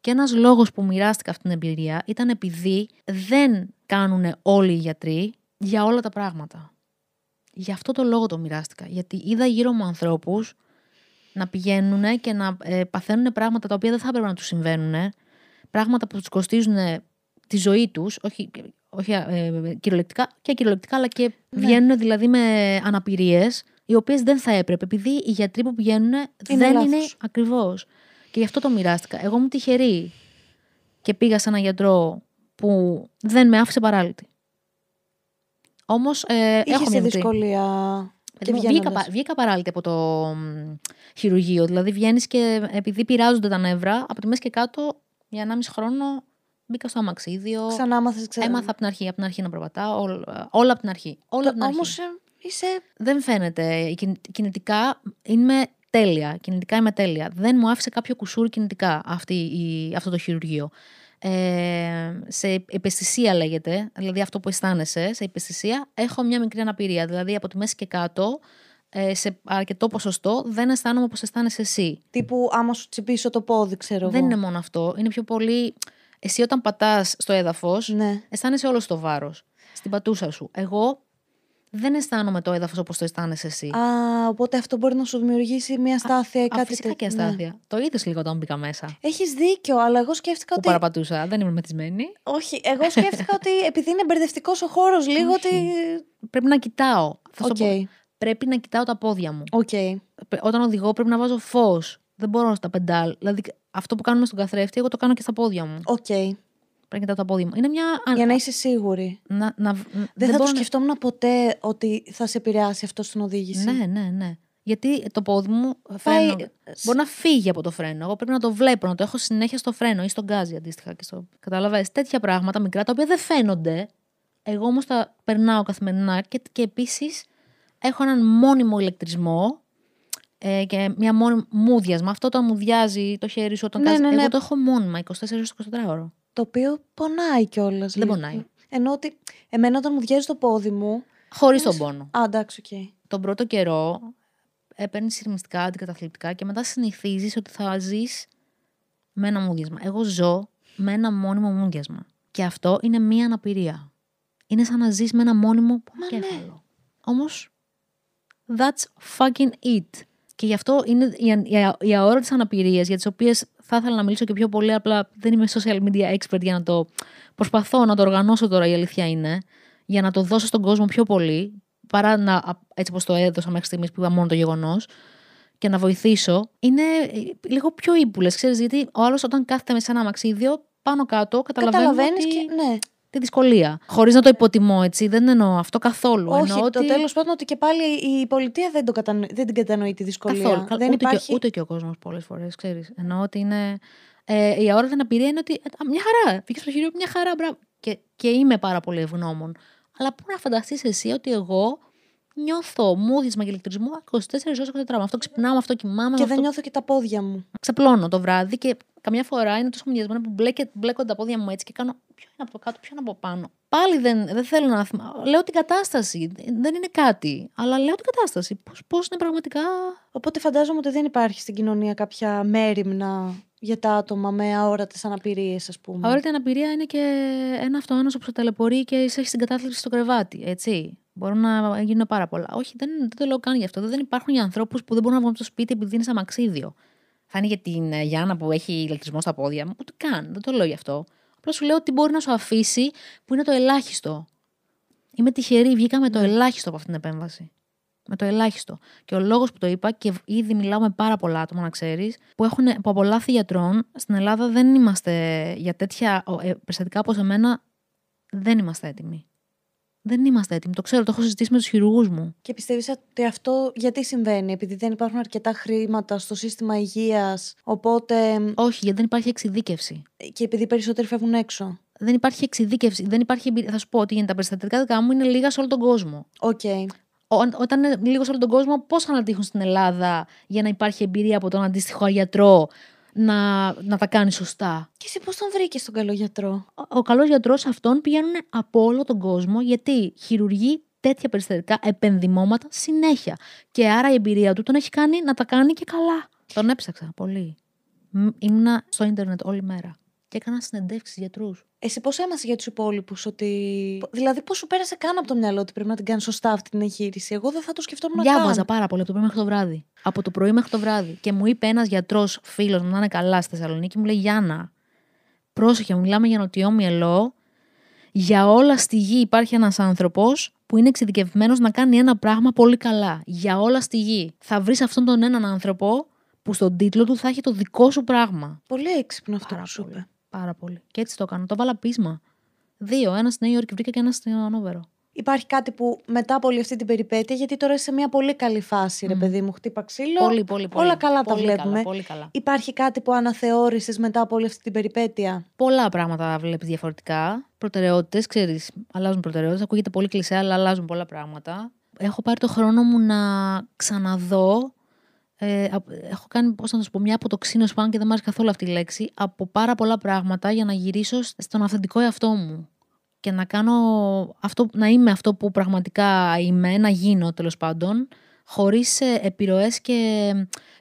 Και ένας λόγος που μοιράστηκα αυτή την εμπειρία ήταν επειδή δεν κάνουν όλοι οι γιατροί για όλα τα πράγματα. Γι' αυτό το λόγο το μοιράστηκα. Γιατί είδα γύρω μου ανθρώπους να πηγαίνουν και να ε, παθαίνουν πράγματα τα οποία δεν θα έπρεπε να τους συμβαίνουν. Πράγματα που τους κοστίζουν τη ζωή τους, όχι, όχι ε, κυριολεκτικά και ακυριολεκτικά, αλλά και Ναι. βγαίνουν δηλαδή με αναπηρίες, οι οποίες δεν θα έπρεπε, επειδή οι γιατροί που πηγαίνουν δεν λάθος. είναι ακριβώς. Και γι' αυτό το μοιράστηκα. Εγώ ήμουν τυχερή και πήγα σε έναν γιατρό που δεν με άφησε παράλυτη. Όμως ε, έχω Είχες μια τη μικρή- δυσκολία. Παιδί και μου, βγήκα, βγαίνοντας. πα- βγήκα παράλυτη από το μ, χειρουργείο. Δηλαδή βγαίνεις και επειδή πειράζονται τα νεύρα, από τη μέση και κάτω για 1,5 χρόνο Μπήκα στο αμαξίδιο. Ξανά μάθες, ξέρω. Έμαθα από την αρχή, από την αρχή να περπατάω. Όλα, όλα από την αρχή. Όλα από την αρχή. Όμως είσαι. Δεν φαίνεται. Κιν- Κινητικά είμαι τέλεια. Κινητικά είμαι τέλεια. Δεν μου άφησε κάποιο κουσούρι κινητικά αυτή, η, αυτό το χειρουργείο. Ε, σε επαισθησία λέγεται, δηλαδή αυτό που αισθάνεσαι, σε επαισθησία, έχω μια μικρή αναπηρία. Δηλαδή από τη μέση και κάτω, ε, σε αρκετό ποσοστό, δεν αισθάνομαι όπως αισθάνεσαι εσύ. Τύπου άμα σου τσιμπήσω το πόδι, ξέρω Δεν εγώ. είναι μόνο αυτό. Είναι πιο πολύ. Εσύ όταν πατάς στο έδαφος, Ναι. αισθάνεσαι όλο το βάρος στην πατούσα σου. Εγώ δεν αισθάνομαι το έδαφος όπως το αισθάνεσαι εσύ. Α, οπότε αυτό μπορεί να σου δημιουργήσει μια αστάθεια ή Α, κάτι φυσικά και τέτοιο. Ναι. αστάθεια. Το είδες λίγο όταν μπήκα μέσα. Έχεις δίκιο, αλλά εγώ σκέφτηκα Που ότι. παραπατούσα, δεν ήμουν μεθυσμένη. Όχι, εγώ σκέφτηκα <laughs> ότι επειδή είναι μπερδευτικός ο χώρος, λίγο ότι. Πρέπει να κοιτάω. Θα σου Οκ. το πω. Πρέπει να κοιτάω τα πόδια μου. Οκ. Πρέ- Όταν οδηγώ πρέπει να βάζω φως. Δεν μπορώ στα πεντάλ. Δηλαδή αυτό που κάνουμε στον καθρέφτη, εγώ το κάνω και στα πόδια μου. Οκ. Πρέπει να κοιτάω τα πόδια μου. Είναι μια. Για να είσαι σίγουρη. να, να, Δεν, θα το μπορώ να- σκεφτόμουν ποτέ ότι θα σε επηρεάσει αυτό στην οδήγηση. Ναι, ναι, ναι. Γιατί το πόδι μου Πάει- φρένο, μπορεί να φύγει από το φρένο. Εγώ πρέπει να το βλέπω, να το έχω συνέχεια στο φρένο ή στον γκάζι αντίστοιχα. Και στο... Καταλαβαίνεις, τέτοια πράγματα μικρά τα οποία δεν φαίνονται. Εγώ όμως τα περνάω καθημερινά και, και επίσης έχω έναν μόνιμο ηλεκτρισμό ε, και μια μόνιμο μούδιασμα. Αυτό το μουδιάζει το χέρι σου όταν Ναι, κάνεις- ναι, ναι. Εγώ το έχω μόνιμα 24 ώρες το 24 ώρο. Το οποίο πονάει κιόλας. Δεν πονάει. Ενώ ότι εμένα όταν μουδιάζει το πόδι μου. Χωρίς τον πόνο. Α, εντάξει, οκ. τον πρώτο καιρό έπαιρνες ηρεμιστικά, αντικαταθλιπτικά και μετά συνηθίζεις ότι θα ζεις με ένα μούδιασμα. Εγώ ζω με ένα μόνιμο μούδιασμα. Και αυτό είναι μία αναπηρία. Είναι σαν να ζεις με ένα μόνιμο πονοκέφαλο. Όμως, that's fucking it. Και γι' αυτό είναι οι, οι, οι αόρατες αναπηρίες για τις οποίες θα ήθελα να μιλήσω και πιο πολύ, απλά δεν είμαι social media expert για να το. Προσπαθώ να το οργανώσω τώρα, η αλήθεια είναι, για να το δώσω στον κόσμο πιο πολύ, παρά να, έτσι όπως το έδωσα μέχρι στιγμής που είπα μόνο το γεγονός, και να βοηθήσω. Είναι ε, λίγο πιο ύπουλες, ξέρεις, γιατί ο άλλος όταν κάθεται με σε ένα αμαξίδιο, πάνω κάτω, καταλαβαίνει. Καταλαβαίνεις ότι... και. Ναι. Τη δυσκολία. Χωρίς να το υποτιμώ, έτσι. Δεν εννοώ αυτό καθόλου. Όχι, εννοώ το ότι... τέλος πάντων ότι και πάλι η πολιτεία δεν, το κατανο... δεν την κατανοεί τη δυσκολία. Καθόλου. Κα- Δεν ούτε, υπάρχει. και, ούτε και ο κόσμος πολλές φορές, ξέρεις. Εννοώ ότι είναι. Ε, η αόρατη αναπηρία είναι ότι. α, μια χαρά. Πήγε στο χειρίο, μια χαρά, μπράβο. Και, και είμαι πάρα πολύ ευγνώμων. Αλλά πού να φανταστείς εσύ ότι εγώ νιώθω μούδισμα και ηλεκτρισμό 24 ώρες 24 ώρα. Με αυτό ξυπνάω, με αυτό κοιμάμαι. με Και δεν αυτό... νιώθω και τα πόδια μου. Ξαπλώνω το βράδυ και καμιά φορά είναι τόσο μοιασμένα που μπλέκε, μπλέκονται τα πόδια μου έτσι και κάνω. Ποιο είναι από το κάτω, ποιο είναι από πάνω. Πάλι δεν, δεν θέλω να θυμάμαι. Λέω την κατάσταση. Δεν είναι κάτι. Αλλά λέω την κατάσταση. Πώς είναι πραγματικά; Οπότε φαντάζομαι ότι δεν υπάρχει στην κοινωνία κάποια μέρημνα για τα άτομα με αόρατες αναπηρίες, ας πούμε. Αόρατη αναπηρία είναι και ένα αυτοάνωσο που σε ταλαιπωρεί και σε έχει στην κατάθλιψη στο κρεβάτι. Έτσι. Μπορούν να γίνουν πάρα πολλά. Όχι, δεν, δεν το λέω καν γι' αυτό. Δεν υπάρχουν για ανθρώπους που δεν μπορούν να βγουν από το σπίτι επειδή είναι σε αμαξίδιο. Θα είναι για την ε, Γιάννα που έχει ηλεκτρισμό στα πόδια μου. Ούτε καν. Δεν το λέω γι' αυτό. Απλά σου λέω ότι μπορεί να σου αφήσει που είναι το ελάχιστο. Είμαι τυχερή, βγήκα με το ελάχιστο από αυτήν την επέμβαση. Με το ελάχιστο. Και ο λόγος που το είπα, και ήδη μιλάω με πάρα πολλά άτομα, να ξέρεις, που, έχουν, που από λάθη γιατρών στην Ελλάδα δεν είμαστε για τέτοια ο, ε, περιστατικά όπως εμένα. Δεν είμαστε έτοιμοι. Δεν είμαστε έτοιμοι. Το ξέρω, το έχω συζητήσει με τους χειρουργούς μου. Και πιστεύεις ότι αυτό γιατί συμβαίνει, επειδή δεν υπάρχουν αρκετά χρήματα στο σύστημα υγείας, οπότε. Όχι, γιατί δεν υπάρχει εξειδίκευση. και επειδή οι περισσότεροι φεύγουν έξω. Δεν υπάρχει εξειδίκευση. Δεν υπάρχει εμπειρία. Θα σου πω ότι τα περιστατικά δικά μου είναι λίγα σε όλο τον κόσμο. Οκ. Ό- όταν είναι λίγο σε όλο τον κόσμο, πώς θα τύχουν στην Ελλάδα για να υπάρχει εμπειρία από τον αντίστοιχο γιατρό; Να, να τα κάνει σωστά. Και εσύ πώς τον βρήκες τον καλό γιατρό; Ο, ο καλός γιατρός αυτόν πηγαίνουν από όλο τον κόσμο γιατί χειρουργεί τέτοια περιστατικά επενδυμώματα συνέχεια. Και άρα η εμπειρία του τον έχει κάνει να τα κάνει και καλά. Τον έψαξα πολύ. Μ, Ήμουνα στο ίντερνετ όλη μέρα. Και έκανα συνεντεύξεις γιατρούς. Εσύ πώς έμασε για τους υπόλοιπους ότι. Δηλαδή, πώς σου πέρασε καν από το μυαλό ότι πρέπει να την κάνεις σωστά αυτή την εγχείρηση; Εγώ δεν θα το σκεφτόμουν Διάβαζα καν. πάρα πολύ από το πρωί μέχρι το βράδυ. Από το πρωί μέχρι το βράδυ. Και μου είπε ένας γιατρός, φίλος μου, να είναι καλά στη Θεσσαλονίκη, μου λέει Γιάννα, πρόσεχε, μιλάμε για νοτιό μυελό. Για όλα στη γη υπάρχει ένας άνθρωπος που είναι εξειδικευμένος να κάνει ένα πράγμα πολύ καλά. Για όλα στη γη. Θα βρεις αυτόν τον έναν άνθρωπο που στον τίτλο του θα έχει το δικό σου πράγμα. Πολύ έξυπνο αυτό Πάρα που σου πολύ. είπε. Πάρα πολύ. Και έτσι το έκανα. Το βάλα πείσμα. Δύο. Ένα στη Νέα Υόρκη βρήκα και ένα στο Ανόβερο. Υπάρχει κάτι που μετά από όλη αυτή την περιπέτεια, γιατί τώρα είσαι σε μια πολύ καλή φάση, ρε παιδί μου, χτύπα ξύλο. Πολύ, πολύ, πολύ. Όλα καλά τα Πολύ βλέπουμε. Καλά, πολύ καλά. Υπάρχει κάτι που αναθεώρησες μετά από όλη αυτή την περιπέτεια; Πολλά πράγματα βλέπεις διαφορετικά. Προτεραιότητες, ξέρεις, αλλάζουν προτεραιότητες. Ακούγεται πολύ κλεισέ, αλλά αλλάζουν πολλά πράγματα. Έχω πάρει το χρόνο μου να ξαναδώ. Ε, απ- έχω κάνει, πώς να το σου πω, μια αποτοξίνωση πάνω και δεν μου άρεσε καθόλου αυτή η λέξη. Από πάρα πολλά πράγματα για να γυρίσω στον αυθεντικό εαυτό μου. Και να κάνω αυτό, να είμαι αυτό που πραγματικά είμαι, να γίνω τέλος πάντων, χωρίς επιρροές και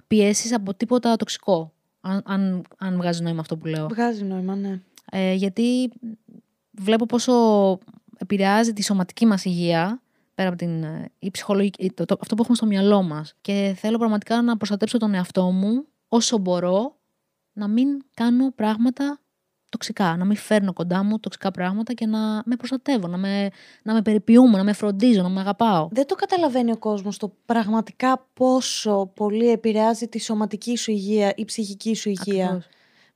πιέσεις από τίποτα τοξικό. Αν, αν, αν βγάζει νόημα αυτό που λέω. Βγάζει νόημα, ναι. Ε, γιατί βλέπω πόσο επηρεάζει τη σωματική μας υγεία πέρα από την ε, η ψυχολογική, το, το- αυτό που έχουμε στο μυαλό μας. Και θέλω πραγματικά να προστατέψω τον εαυτό μου όσο μπορώ να μην κάνω πράγματα τοξικά, να μην φέρνω κοντά μου τοξικά πράγματα και να με προστατεύω, να με, να με περιποιούμε, να με φροντίζω, να με αγαπάω. Δεν το καταλαβαίνει ο κόσμος το πραγματικά πόσο πολύ επηρεάζει τη σωματική σου υγεία, η ψυχική σου υγεία. Ακριβώς.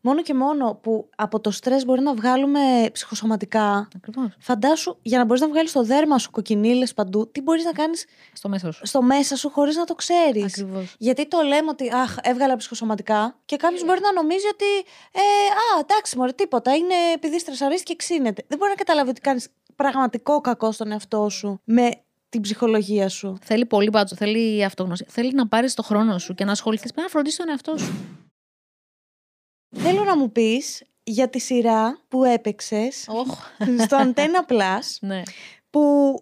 Μόνο και μόνο που από το στρες μπορεί να βγάλουμε ψυχοσωματικά. Ακριβώς. Φαντάσου, για να μπορείς να βγάλεις στο δέρμα σου κοκκινίλες παντού, τι μπορείς να κάνεις Στο μέσα σου. στο μέσα σου χωρίς να το ξέρεις. Ακριβώς. Γιατί το λέμε ότι αχ, έβγαλα ψυχοσωματικά και κάποιος μπορεί να νομίζει ότι ε, Α, εντάξει, μωρέ, τίποτα. Είναι επειδή στρεσαρίστηκε και ξύνεται. Δεν μπορεί να καταλάβει ότι κάνεις πραγματικό κακό στον εαυτό σου με την ψυχολογία σου. Θέλει πολύ μπάτσο, θέλει αυτογνωσία. Θέλει να πάρεις το χρόνο σου και να ασχοληθείς με να φροντίσεις τον εαυτό σου. Θέλω να μου πεις για τη σειρά που έπαιξες στο Antenna Plus <laughs> ναι. που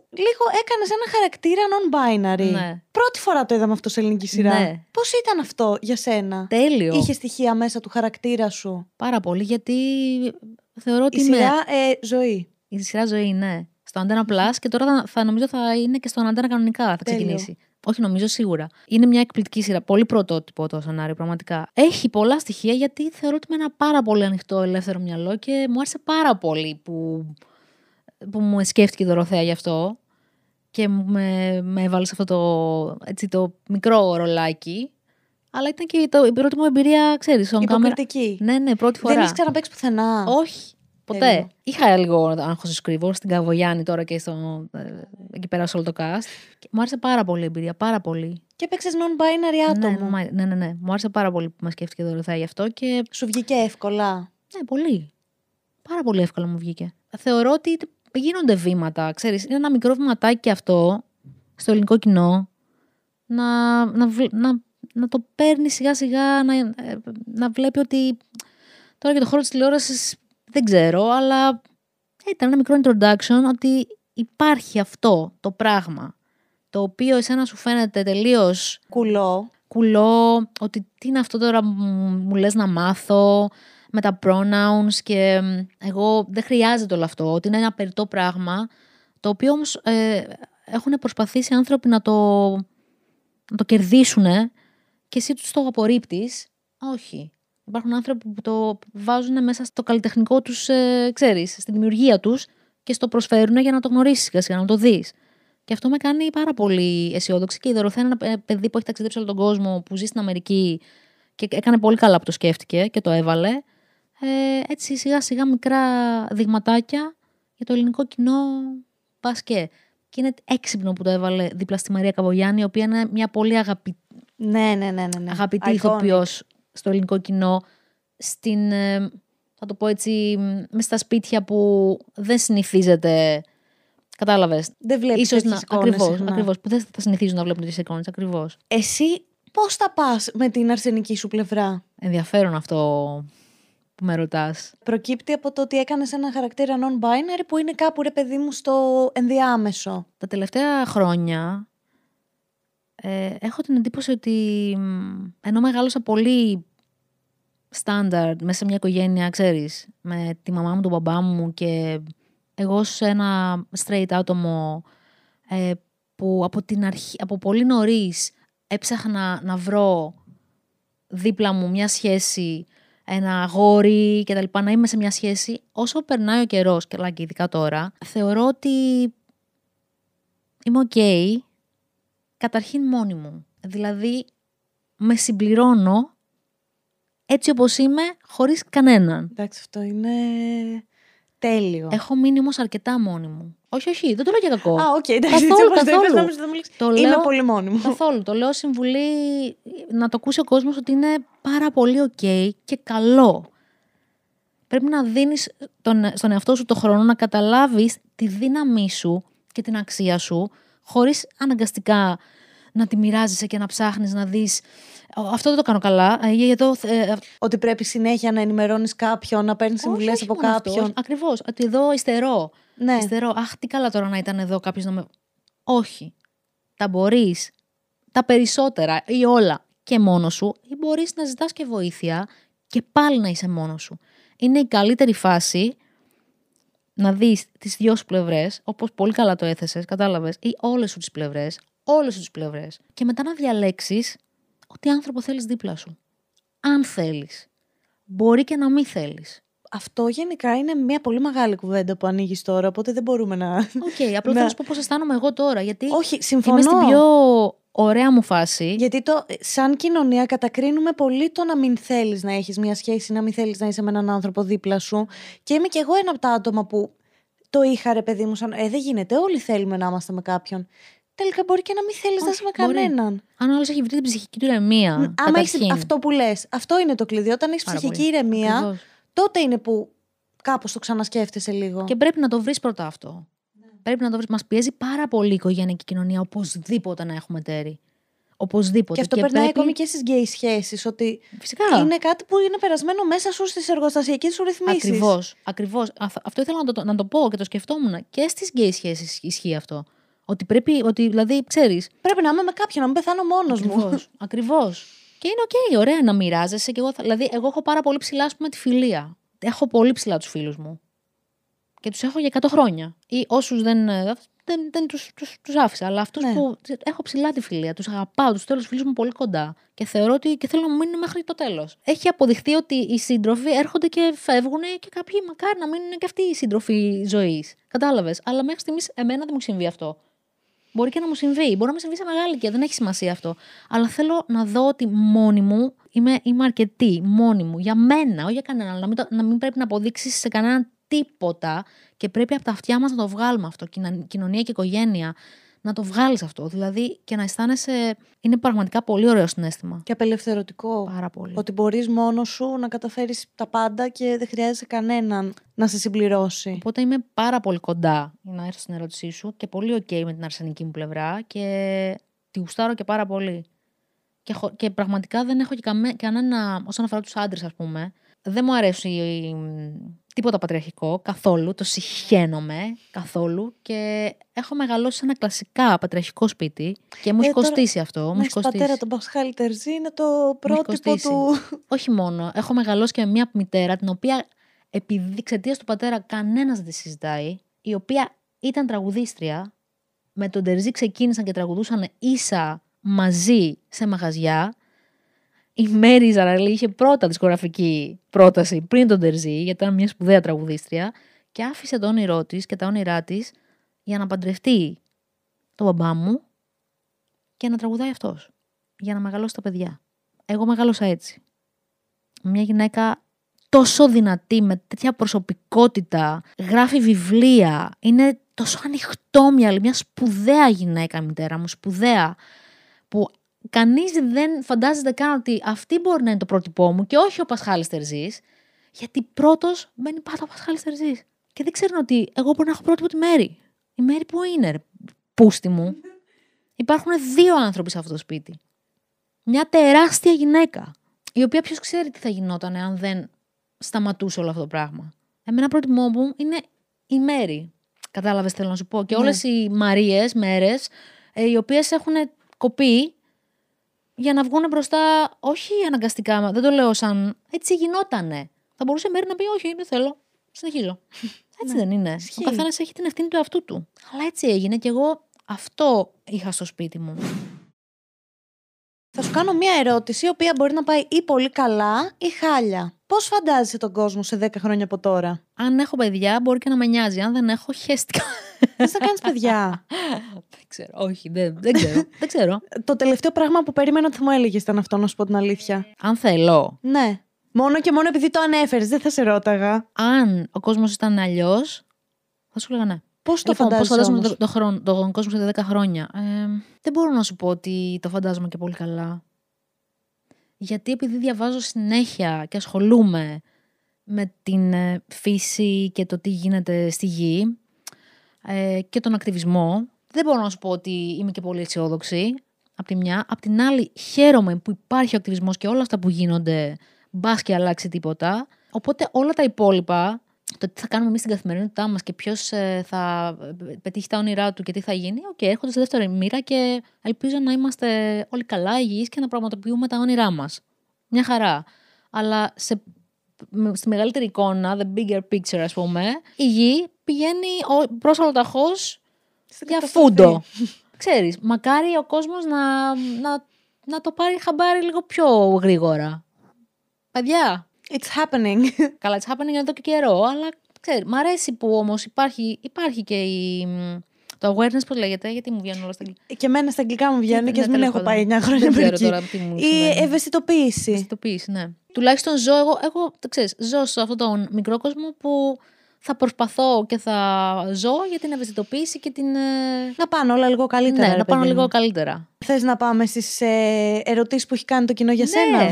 λίγο έκανες ένα χαρακτήρα non-binary. Ναι. Πρώτη φορά το είδαμε αυτό σε ελληνική σειρά. Ναι. Πώς ήταν αυτό για σένα, Τέλειο. Είχε στοιχεία μέσα του χαρακτήρα σου; Πάρα πολύ γιατί θεωρώ ότι Η είμαι... σειρά ε, ζωή. Η σειρά ζωή, ναι. Στο Antenna Plus και τώρα θα, θα νομίζω θα είναι και στο Antenna κανονικά. Θα Τέλειο. ξεκινήσει. Όχι, νομίζω σίγουρα. Είναι μια εκπληκτική σειρά. Πολύ πρωτότυπο το σενάριο, πραγματικά. Έχει πολλά στοιχεία γιατί θεωρώ ότι είμαι ένα πάρα πολύ ανοιχτό, ελεύθερο μυαλό και μου άρεσε πάρα πολύ που, που μου σκέφτηκε η Δωροθέα γι' αυτό και με, με έβαλε σε αυτό το, έτσι, το μικρό ρολάκι. Αλλά ήταν και το, η πρώτη μου εμπειρία, ξέρεις, on camera. Υποκριτική. Ναι, ναι, πρώτη φορά. Δεν έχεις ξαναπέξει πουθενά. Όχι. Ποτέ. Τέλειο. Είχα λίγο άγχος στο σκρίβο, στην Καβογιάννη τώρα και στο, ε, εκεί πέρα σε όλο το cast. Και μου άρεσε πάρα πολύ η εμπειρία, πάρα πολύ. Και έπαιξες non-binary Ναι, άτομο. ναι, ναι, ναι, ναι. Μου άρεσε πάρα πολύ που με σκέφτηκε η Δωροθέα γι' αυτό και Σου βγήκε εύκολα. ναι, πολύ. Πάρα πολύ εύκολα μου βγήκε. Θεωρώ ότι γίνονται βήματα, ξέρεις. Είναι ένα μικρό βηματάκι και αυτό στο ελληνικό κοινό να, να, βλ- να, να το παίρνει σιγά σιγά, να, ε, να βλέπει ότι τώρα για το χώρο της τηλεόρασης δεν ξέρω, αλλά ήταν ένα μικρό introduction ότι υπάρχει αυτό το πράγμα το οποίο εσένα σου φαίνεται τελείως Κουλό. κουλό, ότι τι είναι αυτό τώρα που μου λες να μάθω με τα pronouns και μ, εγώ δεν χρειάζεται όλο αυτό, ότι είναι ένα περιττό πράγμα, το οποίο όμως ε, έχουν προσπαθήσει άνθρωποι να το, να το κερδίσουν και εσύ τους το απορρίπτεις. Όχι. Υπάρχουν άνθρωποι που το βάζουν μέσα στο καλλιτεχνικό τους, ε, ξέρεις, στη δημιουργία τους και στο προσφέρουν για να το γνωρίσεις σιγά σιγά, να το δεις. Και αυτό με κάνει πάρα πολύ αισιόδοξη. Και η Δωροθέα είναι ένα ε, παιδί που έχει ταξιδέψει όλο τον κόσμο, που ζει στην Αμερική και έκανε πολύ καλά που το σκέφτηκε και το έβαλε. Ε, έτσι σιγά σιγά μικρά δειγματάκια για το ελληνικό κοινό πας και. Και είναι έξυπνο που το έβαλε δίπλα στη Μαρία Καβογιάννη, η οποία είναι μια πολύ αγαπη... Ναι, ναι, ναι. ναι, ναι. αγαπητή Iconic. Ηθοποιός στο ελληνικό κοινό. Στην, ε, θα το πω έτσι, μες στα σπίτια που δεν συνηθίζεται. Κατάλαβες; Δεν βλέπεις Ίσως να, εικόνες ακριβώς, συχνά. ακριβώς, που δεν θα συνηθίζουν να βλέπουν τέτοιες εικόνες, ακριβώς. Εσύ πώς θα πας με την αρσενική σου πλευρά; Ενδιαφέρον αυτό που με ρωτάς. Προκύπτει από το ότι έκανες ένα χαρακτήρα non-binary που είναι κάπου ρε παιδί μου στο ενδιάμεσο. Τα τελευταία χρόνια ε, έχω την εντύπωση ότι μ, ενώ μεγάλωσα πολύ στάνταρ μέσα σε μια οικογένεια, ξέρεις, με τη μαμά μου, τον μπαμπά μου και εγώ σε ένα straight άτομο ε, που από, την αρχή, από πολύ νωρίς έψαχνα να βρω δίπλα μου μια σχέση, ένα αγόρι και τα λοιπά, να είμαι σε μια σχέση, όσο περνάει ο καιρός, και αλλά και ειδικά τώρα, θεωρώ ότι είμαι οκ, καταρχήν μόνη μου. Δηλαδή, με συμπληρώνω έτσι όπως είμαι, χωρίς κανέναν. Εντάξει, αυτό είναι τέλειο. Έχω μείνει όμως αρκετά μόνη μου. Όχι, όχι, δεν το λέω για κακό. Α, οκ, εντάξει. Καθόλου, έτσι όπως το είπες, καθόλου. νόμιζα θα μου λες, Το Είμαι λέω- πολύ μόνη μου. Καθόλου. Το λέω συμβουλή να το ακούσει ο κόσμος ότι είναι πάρα πολύ οκ και καλό. Πρέπει να δίνεις τον, στον εαυτό σου το χρόνο να καταλάβεις τη δύναμή σου και την αξία σου χωρίς αναγκαστικά να τη μοιράζεσαι και να ψάχνεις να δεις «Ω, αυτό δεν το κάνω καλά, ε, εδώ, ε, Ότι πρέπει συνέχεια να ενημερώνεις κάποιον, να παίρνεις συμβουλές όχι, από όχι μόνο αυτό, κάποιον. όχι. Ακριβώς. Ότι εδώ υστερώ. Ναι. Υστερώ. Αχ, τι καλά τώρα να ήταν εδώ κάποιος να με. Όχι. Τα μπορείς. Τα περισσότερα ή όλα και μόνο σου, ή μπορείς να ζητάς και βοήθεια και πάλι να είσαι μόνος σου. Είναι η καλύτερη φάση να δεις τις δυο σου πλευρές, όπως πολύ καλά το έθεσες, κατάλαβες, ή όλες σου τις πλευρές, όλες σου τις πλευρές, και μετά να διαλέξεις ότι άνθρωπο θέλεις δίπλα σου. Αν θέλεις. Μπορεί και να μην θέλεις. Αυτό γενικά είναι μια πολύ μεγάλη κουβέντα που ανοίγεις τώρα, οπότε δεν μπορούμε να. Οκ, απλά <laughs> Ναι. θέλω να σου πω πώς αισθάνομαι εγώ τώρα. Γιατί Όχι, συμφωνώ. είμαι στην πιο ωραία μου φάση. Γιατί το, σαν κοινωνία κατακρίνουμε πολύ το να μην θέλεις να έχεις μια σχέση, να μην θέλεις να είσαι με έναν άνθρωπο δίπλα σου. Και είμαι κι εγώ ένα από τα άτομα που το είχα ρε παιδί μου, σαν Ε, δεν γίνεται. Όλοι θέλουμε να είμαστε με κάποιον. Τελικά μπορεί και να μην θέλεις να Όχι, είσαι με μπορεί. κανέναν. Αν ο άλλος έχει βρει την ψυχική του ηρεμία. Άμα καταρχήν. έχεις αυτό που λες, αυτό είναι το κλειδί. Όταν έχεις Πάρα ψυχική πολύ. ηρεμία, Ακριβώς. τότε είναι που κάπως το ξανασκέφτεσαι λίγο. Και πρέπει να το βρεις πρώτα αυτό. Πρέπει να το βρεις. Μας πιέζει πάρα πολύ η οικογενειακή κοινωνία οπωσδήποτε να έχουμε τέρι. Οπωσδήποτε. Και αυτό περνάει πρέπει- ακόμη και στις γκέι σχέσεις. Ότι Φυσικά. είναι κάτι που είναι περασμένο μέσα σου στις εργοστασιακές σου ρυθμίσεις. Ακριβώς. Ακριβώς. Αυτό ήθελα να το, να το πω και το σκεφτόμουν. Και στις γκέι σχέσεις ισχύει αυτό. Ότι πρέπει, ότι δηλαδή, ξέρεις. Πρέπει να είμαι με κάποιον, να μην πεθάνω μόνος μου. Ακριβώς, <laughs> ακριβώς. Και είναι οκ, ωραία να μοιράζεσαι. Και εγώ, θα- δηλαδή, εγώ έχω πάρα πολύ ψηλά, ας πούμε, τη φιλία. Έχω πολύ ψηλά τους φίλους μου. Και τους έχω για 100 χρόνια. Ή όσους δεν, ε, δεν, δεν τους, τους, τους άφησα. Αλλά αυτούς Ναι. που έχω ψηλά τη φιλία, τους αγαπάω, τους θέλω τους φίλους μου πολύ κοντά. Και θεωρώ ότι και θέλω να μείνουν μέχρι το τέλος. Έχει αποδειχθεί ότι οι σύντροφοι έρχονται και φεύγουν και κάποιοι μακάρι να μείνουν και αυτοί οι σύντροφοι ζωής. Κατάλαβες. Αλλά μέχρι στιγμής εμένα δεν μου έχει συμβεί αυτό. Μπορεί και να μου συμβεί. Μπορεί να μου συμβεί σε μεγάλη ηλικία. Δεν έχει σημασία αυτό. Αλλά θέλω να δω ότι μόνη μου είμαι, είμαι αρκετή. Μόνη μου. Για μένα, όχι για κανέναν. Να μην, το- να μην πρέπει να αποδείξεις σε κανέναν τίποτα. Και πρέπει από τα αυτιά μας να το βγάλουμε αυτό. Κυνα- Κοινωνία και οικογένεια. Να το βγάλεις αυτό. Δηλαδή και να αισθάνεσαι. Είναι πραγματικά πολύ ωραίο συνέστημα. Και απελευθερωτικό. Πάρα πολύ. Ότι μπορείς μόνος σου να καταφέρεις τα πάντα και δεν χρειάζεται κανέναν να σε συμπληρώσει. Οπότε είμαι πάρα πολύ κοντά για να έρθω στην ερώτησή σου και πολύ οκ με την αρσενική μου πλευρά και τη γουστάρω και πάρα πολύ. Και, χω- και πραγματικά δεν έχω και καμέ, κανένα, όσον αφορά τους άντρες ας πούμε, δεν μου αρέσει μ, τίποτα πατριαρχικό καθόλου, το συχαίνομαι καθόλου και έχω μεγαλώσει σε ένα κλασικά πατριαρχικό σπίτι και μου Ε, έχει τώρα, κοστίσει αυτό. Μου Να έχει έχει κοστίσει. πατέρα τον Πασχάλη Τερζή είναι το Μου έχει πρότυπο κοστίσει. του. Όχι μόνο. Έχω μεγαλώσει και με μια μητέρα, την οποία επειδή εξαιτίας του πατέρα κανένας δεν τη συζητάει, η οποία ήταν τραγουδίστρια, με τον Τερζή ξεκίνησαν και τραγουδούσαν ίσα μαζί σε μαγαζιά. Η Μέρη Ζαραλή είχε πρώτα δισκογραφική πρόταση πριν τον Τερζή, γιατί ήταν μια σπουδαία τραγουδίστρια, και άφησε το όνειρό της και τα όνειρά της για να παντρευτεί τον μπαμπά μου και να τραγουδάει αυτός. Για να μεγαλώσει τα παιδιά. Εγώ μεγάλωσα έτσι. Μια γυναίκα τόσο δυνατή, με τέτοια προσωπικότητα, γράφει βιβλία, είναι τόσο ανοιχτόμυαλη, μια σπουδαία γυναίκα η μητέρα μου, σπουδαία, που κανείς δεν φαντάζεται καν ότι αυτή μπορεί να είναι το πρότυπό μου και όχι ο Πασχάλης Τερζής, γιατί πρώτος μπαίνει πάντα ο Πασχάλης Τερζής. Και δεν ξέρουν ότι εγώ μπορεί να έχω πρότυπο τη Μέρη. Η Μέρη που είναι, ρε, πούστη μου. Υπάρχουν δύο άνθρωποι σε αυτό το σπίτι. Μια τεράστια γυναίκα, η οποία ποιος ξέρει τι θα γινόταν αν δεν σταματούσε όλο αυτό το πράγμα. Εμένα πρότιμό μου είναι η Μέρη. Κατάλαβες, θέλω να σου πω. Και Ναι. όλες οι Μαρίες, μέρες, οι οποίες έχουν κοπεί για να βγουν μπροστά, όχι αναγκαστικά, μα δεν το λέω σαν. Έτσι γινότανε. Θα μπορούσε η Μέρη να πει: Όχι, δεν θέλω. Συνεχίζω. <laughs> Έτσι Ναι, δεν είναι. ισχύει. Ο καθένας έχει την ευθύνη του εαυτού του. Αλλά έτσι έγινε και εγώ αυτό είχα στο σπίτι μου. Θα σου κάνω μία ερώτηση, η οποία μπορεί να πάει ή πολύ καλά ή χάλια. Πώς φαντάζεσαι τον κόσμο σε 10 χρόνια από τώρα, Αν έχω παιδιά, μπορεί και να με νοιάζει. Αν δεν έχω, χαίστηκα. Θες να κάνεις παιδιά; δεν ξέρω. Όχι, δεν, δεν ξέρω. δεν ξέρω. Το τελευταίο πράγμα που περίμενα ότι θα μου έλεγες ήταν αυτό, να σου πω την αλήθεια. Αν θέλω. Ναι. Μόνο και μόνο επειδή το ανέφερες, δεν θα σε ρώταγα. Αν ο κόσμος ήταν αλλιώς, θα σου έλεγα ναι. Πώς το λοιπόν, πώς φαντάζεσαι. φαντάζομαι όμως; το, το χρόνο, τον κόσμο σε 10 χρόνια; Ε, δεν μπορώ να σου πω ότι το φαντάζομαι και πολύ καλά. Γιατί επειδή διαβάζω συνέχεια και ασχολούμαι με την ε, φύση και το τι γίνεται στη γη ε, και τον ακτιβισμό, δεν μπορώ να σου πω ότι είμαι και πολύ αισιόδοξη. Απ' τη μια. Απ' την άλλη, χαίρομαι που υπάρχει ο ακτιβισμός και όλα αυτά που γίνονται, μπας και αλλάξει τίποτα. Οπότε όλα τα υπόλοιπα, το τι θα κάνουμε εμείς στην καθημερινότητά μας και ποιος θα ε, πετύχει τα όνειρά του και τι θα γίνει, οκ, έρχονται σε δεύτερη μοίρα και ελπίζω να είμαστε όλοι καλά, υγιείς και να πραγματοποιούμε τα όνειρά μας. Μια χαρά. Αλλά σε, με- στη μεγαλύτερη εικόνα, the bigger picture, ας πούμε, η γη πηγαίνει προ ολοταχώ Στην για καταστροφή. φούντο. Ξέρεις, μακάρι ο κόσμος να, να, να το πάρει χαμπάρι λίγο πιο γρήγορα. Παιδιά, It's happening. <laughs> καλά, it's happening εδώ και καιρό, αλλά ξέρει, μ' αρέσει που όμως υπάρχει, υπάρχει και η, μ, το awareness, πώς λέγεται, γιατί μου βγαίνουν όλα στα αγγλικά. και εμένα στα αγγλικά μου βγαίνουν Ναι, και ας μην τέλος έχω πάντων. πάει 9 χρόνια Δεν ξέρω πριν. τώρα τι μου Η σημαίνει. ευαισθητοποίηση. Συνειδητοποίηση, ναι. Τουλάχιστον ζω εγώ, εγώ το ξέρεις, ζω σε αυτόν τον μικρό κόσμο που θα προσπαθώ και θα ζω για την ευαισθητοποίηση και την... ε, Να πάνε όλα λίγο καλύτερα. ναι, ρε να πάνε παιδί λίγο μου. καλύτερα. Θες να πάμε στις ε, ερωτήσεις που έχει κάνει το κοινό για σένα;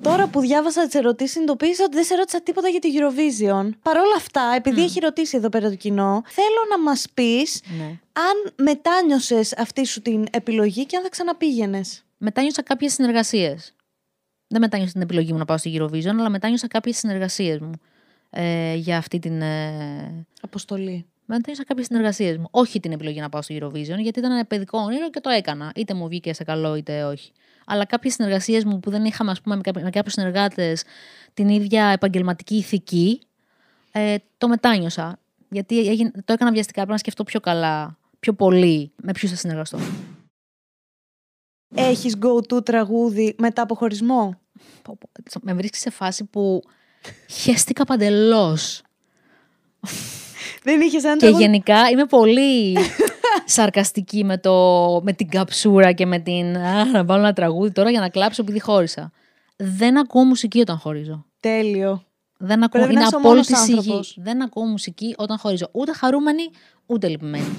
Ναι. Τώρα που διάβασα τις ερωτήσεις, συνειδητοποίησα ότι δεν σε ρώτησα τίποτα για τη Eurovision. Παρ' όλα αυτά, επειδή έχει ρωτήσει εδώ πέρα το κοινό, θέλω να μας πεις ναι. αν μετάνιωσες αυτή σου την επιλογή και αν θα ξαναπήγαινες. μετάνιωσα κάποιες συνεργασίες. Δεν μετάνιωσα την επιλογή μου να πάω στη Eurovision, αλλά μετάνιωσα κάποιες συνεργασίες μου ε, για αυτή την. Ε, Αποστολή. μετάνιωσα κάποιες συνεργασίες μου. Όχι την επιλογή να πάω στη Eurovision, γιατί ήταν ένα παιδικό όνειρο και το έκανα. Είτε μου βγήκε σε καλό, είτε όχι. Αλλά κάποιες συνεργασίες μου που δεν είχαμε, ας πούμε, με, κάποιου- με κάποιους συνεργάτες την ίδια επαγγελματική ηθική, ε, το μετάνιωσα. Γιατί έγινε, το έκανα βιαστικά. Πρέπει να σκεφτώ πιο καλά, πιο πολύ με ποιους θα συνεργαστώ. Έχεις go-to τραγούδι μετά από χωρισμό. Πω, πω, Με βρίσκεις σε φάση που χαίστηκα παντελώς. Δεν είχες ένα Και τραγούδι; γενικά είμαι πολύ <laughs> σαρκαστική με, το, με την καψούρα και με την. Α, να βάλω ένα τραγούδι τώρα για να κλάψω επειδή χώρισα. Δεν ακούω μουσική όταν χωρίζω. Τέλειο. Δεν ακούω. Πρέπει να είναι είσαι ο μόνος απόλυτης σιγή. άνθρωπος. Δεν ακούω μουσική όταν χωρίζω. Ούτε χαρούμενη, ούτε λυπημένη.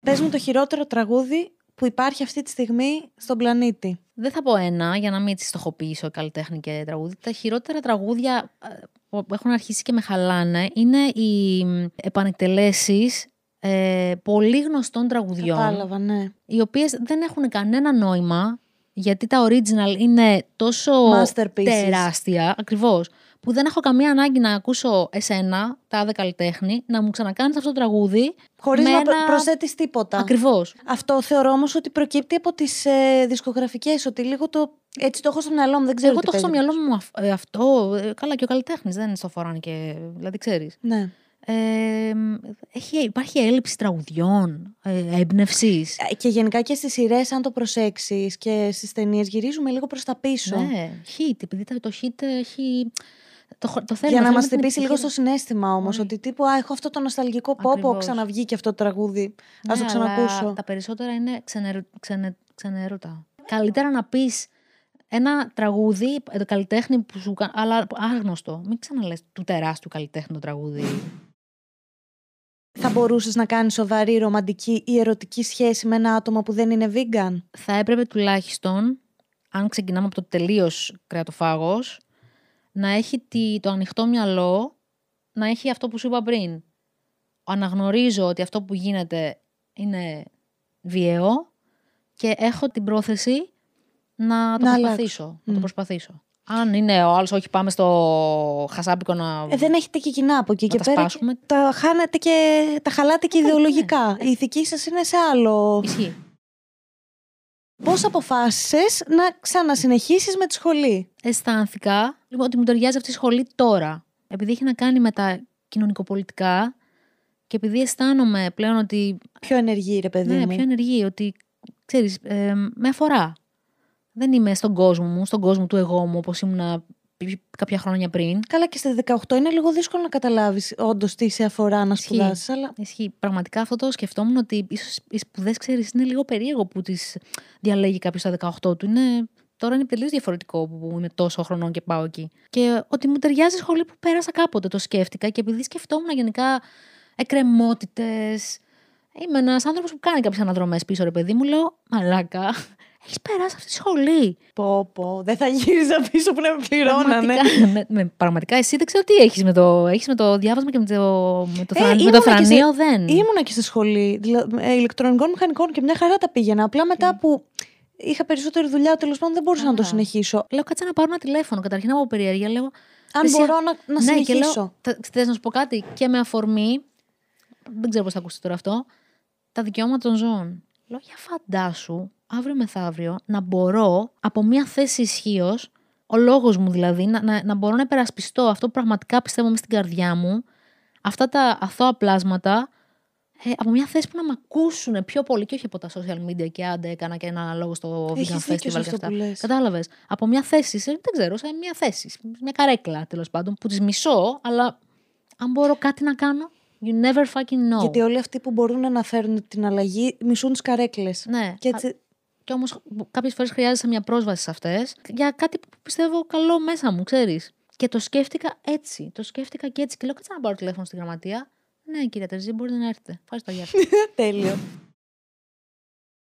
Πες μου το χειρότερο τραγούδι που υπάρχει αυτή τη στιγμή στον πλανήτη. Δεν θα πω ένα για να μην έτσι στοχοποιήσω καλλιτέχνη και τραγούδι. Τα χειρότερα τραγούδια ε, που έχουν αρχίσει και με χαλάνε είναι οι επανεκτελέσεις ε, πολύ γνωστών τραγουδιών. Κατάλαβα, ναι. οι οποίες δεν έχουν κανένα νόημα γιατί τα original είναι τόσο Masterpieces. τεράστια, ακριβώς, που δεν έχω καμία ανάγκη να ακούσω εσένα, τα άδε καλλιτέχνη, να μου ξανακάνεις αυτό το τραγούδι. Χωρίς με να ένα- προσθέτεις τίποτα. Ακριβώς. Αυτό θεωρώ όμως ότι προκύπτει από τις ε, δισκογραφικές. Ότι λίγο το. Έτσι το έχω στο μυαλό μου, δεν ξέρω. Εγώ τι το έχω στο παίζει. μυαλό μου αυ- ε, αυτό. ε, καλά, και ο καλλιτέχνης δεν στο φοράνε και. Δηλαδή, ξέρεις. Ναι. Ε, έχει, υπάρχει έλλειψη τραγουδιών, ε, έμπνευσης. Ε, Και γενικά και στις σειρές, αν το προσέξεις και στις ταινίες, γυρίζουμε λίγο προς τα πίσω. Ναι, hit, επειδή το- το hit έχει. Το, χο- το θέλουμε, Για να θέλουμε μας την χτυπήσει λίγο στο επιτυχία. συνέστημα όμως. Όχι. Ότι τύπου, Α, έχω αυτό το νοσταλγικό πόπο. Ακριβώς. Ξαναβγήκε αυτό το τραγούδι. Α Ναι, το ξανακούσω. αλλά Τα περισσότερα είναι ξενερ, ξενε, ξενέρωτα. Καλύτερα να πεις ένα τραγούδι, ε, το καλλιτέχνη που σου κάνει. Αλλά άγνωστο. Μην ξαναλες του τεράστιου καλλιτέχνη το τραγούδι. Θα μπορούσες να κάνεις σοβαρή ρομαντική ή ερωτική σχέση με ένα άτομο που δεν είναι vegan; θα έπρεπε τουλάχιστον, αν ξεκινάμε από το τελείως κρεατοφάγος, να έχει τη- το ανοιχτό μυαλό, να έχει αυτό που σου είπα πριν. Αναγνωρίζω ότι αυτό που γίνεται είναι βιαίο και έχω την πρόθεση να το Να προσπαθήσω. αλλάξω. Να το Μμ. προσπαθήσω. Αν είναι ο άλλος, όχι, πάμε στο χασάπικο να. Ε, δεν έχετε και κοινά από εκεί Να και τα πέρα. σπάσουμε. Τα χάνετε και τα χαλάτε και Ε, ιδεολογικά. ναι. Η ηθική σας είναι σε άλλο. Ισχύει. Πώς αποφάσισες να ξανασυνεχίσεις με τη σχολή; αισθάνθηκα λοιπόν, ότι μου ταιριάζει αυτή η σχολή τώρα. Επειδή έχει να κάνει με τα κοινωνικοπολιτικά και επειδή αισθάνομαι πλέον ότι. Πιο ενεργή, ρε παιδί Ναι, μου. πιο ενεργή, ότι ξέρεις, ε, με αφορά. Δεν είμαι στον κόσμο μου, στον κόσμο του εγώ μου, όπως ήμουν κάποια χρόνια πριν. Καλά, και στα 18 είναι λίγο δύσκολο να καταλάβεις όντως τι σε αφορά να Ισχύει. σπουδάσεις. Αλλά Ισχύει. Πραγματικά αυτό το σκεφτόμουν ότι ίσως οι σπουδές, ξέρεις, είναι λίγο περίεργο που τις διαλέγει κάποιος στα 18 του. Είναι τώρα είναι τελείως διαφορετικό που είμαι τόσο χρονών και πάω εκεί. Και ότι μου ταιριάζει η σχολή που πέρασα κάποτε, το σκέφτηκα και επειδή σκεφτόμουν γενικά εκκρεμότητες. Είμαι ένας άνθρωπος που κάνει κάποιες αναδρομές πίσω, ρε παιδί μου, λέω Μαλάκα, έχεις περάσει αυτή τη σχολή. Πω, πω. Δεν θα γύριζα πίσω που να με πληρώνανε. Πραγματικά, με, με- πραγματικά εσύ δεν ξέρω τι έχεις με το, έχεις με το διάβασμα και με το, με το, Ε, θραν- με ήμουνα το και σε- θρανίο, δεν; Ήμουνα και στη σχολή δηλα- ε, ηλεκτρονικών μηχανικών και μια χαρά τα πήγαινα. Απλά μετά που είχα περισσότερη δουλειά, τέλος πάντων δεν μπορούσα να το Α. συνεχίσω. Λέω κάτσε να πάρω ένα τηλέφωνο. Καταρχήν από περιέργεια λέω. Αν εσύ- μπορώ να, να ναι, και συνεχίσω. λέω. θα- Θες να σου πω κάτι και με αφορμή. Δεν ξέρω πώς θα ακούσει τώρα αυτό. Τα δικαιώματα των ζώων. Λέω για φαντάσου αύριο μεθαύριο να μπορώ από μια θέση ισχύως, ο λόγος μου δηλαδή, να, να, να μπορώ να υπερασπιστώ αυτό που πραγματικά πιστεύω μέσα στην καρδιά μου, αυτά τα αθώα πλάσματα, ε, από μια θέση που να με ακούσουν πιο πολύ και όχι από τα social media και άντε έκανα και ένα λόγο στο Έχεις Vegan δίκιο Festival σε και αυτό αυτά. που λες. Κατάλαβες. Από μια θέση, σε, δεν ξέρω, σε μια θέση, σε μια καρέκλα τέλος πάντων, που τι μισώ, αλλά αν μπορώ κάτι να κάνω, you never fucking know. Γιατί όλοι αυτοί που μπορούν να φέρουν την αλλαγή μισούν τις καρέκλες. Ναι. Και έτσι. Και όμως κάποιες φορές χρειάζεσαι μια πρόσβαση σε αυτές για κάτι που πιστεύω καλό μέσα μου, ξέρεις. Και το σκέφτηκα έτσι. Το σκέφτηκα και έτσι. Και λέω, κάτσε να πάρω τηλέφωνο στη γραμματεία. Ναι, κύριε Τερζή, μπορείτε να έρθετε. Ευχαριστώ, γεια σας. <laughs> Τέλειο.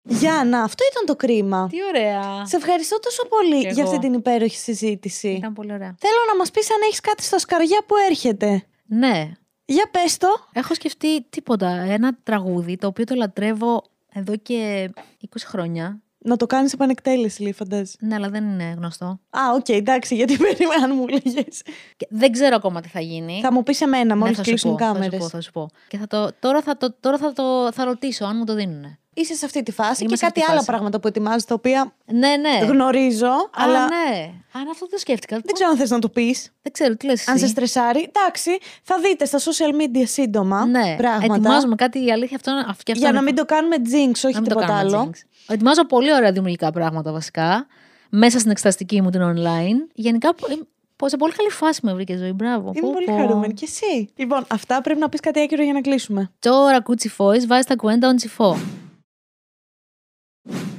Γιάννα, αυτό ήταν το κρίμα. Τι ωραία. Σε ευχαριστώ τόσο πολύ Κι για αυτή εγώ. την υπέροχη συζήτηση. Ήταν πολύ ωραία. Θέλω να μας πεις αν έχεις κάτι στα σκαριά που έρχεται. Ναι, Για πες το. έχω σκεφτεί τίποτα. Ένα τραγούδι το οποίο το λατρεύω εδώ και 20 χρόνια. Να το κάνεις επανεκτέλεση, λέει, φαντάζεσαι. Ναι, αλλά δεν είναι γνωστό. Α, οκ, εντάξει, γιατί <laughs> περίμενα αν μου λέγες. Και δεν ξέρω ακόμα τι θα γίνει. Θα μου πεις εμένα, Ναι, μόλις θα σου κλείσουν οι πω, Θα σου κάμερες. πω, θα σου πω. Και θα το, τώρα θα, το, τώρα θα, το, θα ρωτήσω αν μου το δίνουνε. Είσαι σε αυτή τη φάση Είμαι και σε αυτή κάτι τη άλλα φάση. πράγματα που ετοιμάζεις, τα οποία Ναι, ναι. γνωρίζω, Α, αλλά ναι. Αν αυτό δεν σκέφτηκα. δεν ξέρω αν θες να το πεις. Δεν ξέρω, τι λες Αν σε εσύ. στρεσάρει, εντάξει, θα δείτε στα social media σύντομα Ναι, πράγματα. ετοιμάζουμε κάτι, η αλήθεια αυτό, αυτό, και αυτό Για είναι να μην το κάνουμε jinx, όχι να μην το τίποτα κάνουμε άλλο. jinx. Ετοιμάζω πολύ ωραία δημιουργικά πράγματα βασικά. Μέσα στην εξεταστική μου την online. Γενικά, πο- πο- σε πολύ καλή φάση με βρήκες ζωή. Μπράβο. Είμαι Πω, πολύ πω. χαρούμενη. Και εσύ. Λοιπόν, αυτά πρέπει να πεις κάτι άκυρο για να κλείσουμε. Τώρα κούτσι φόης, βάζεις τα κουέντα on τσιφό. you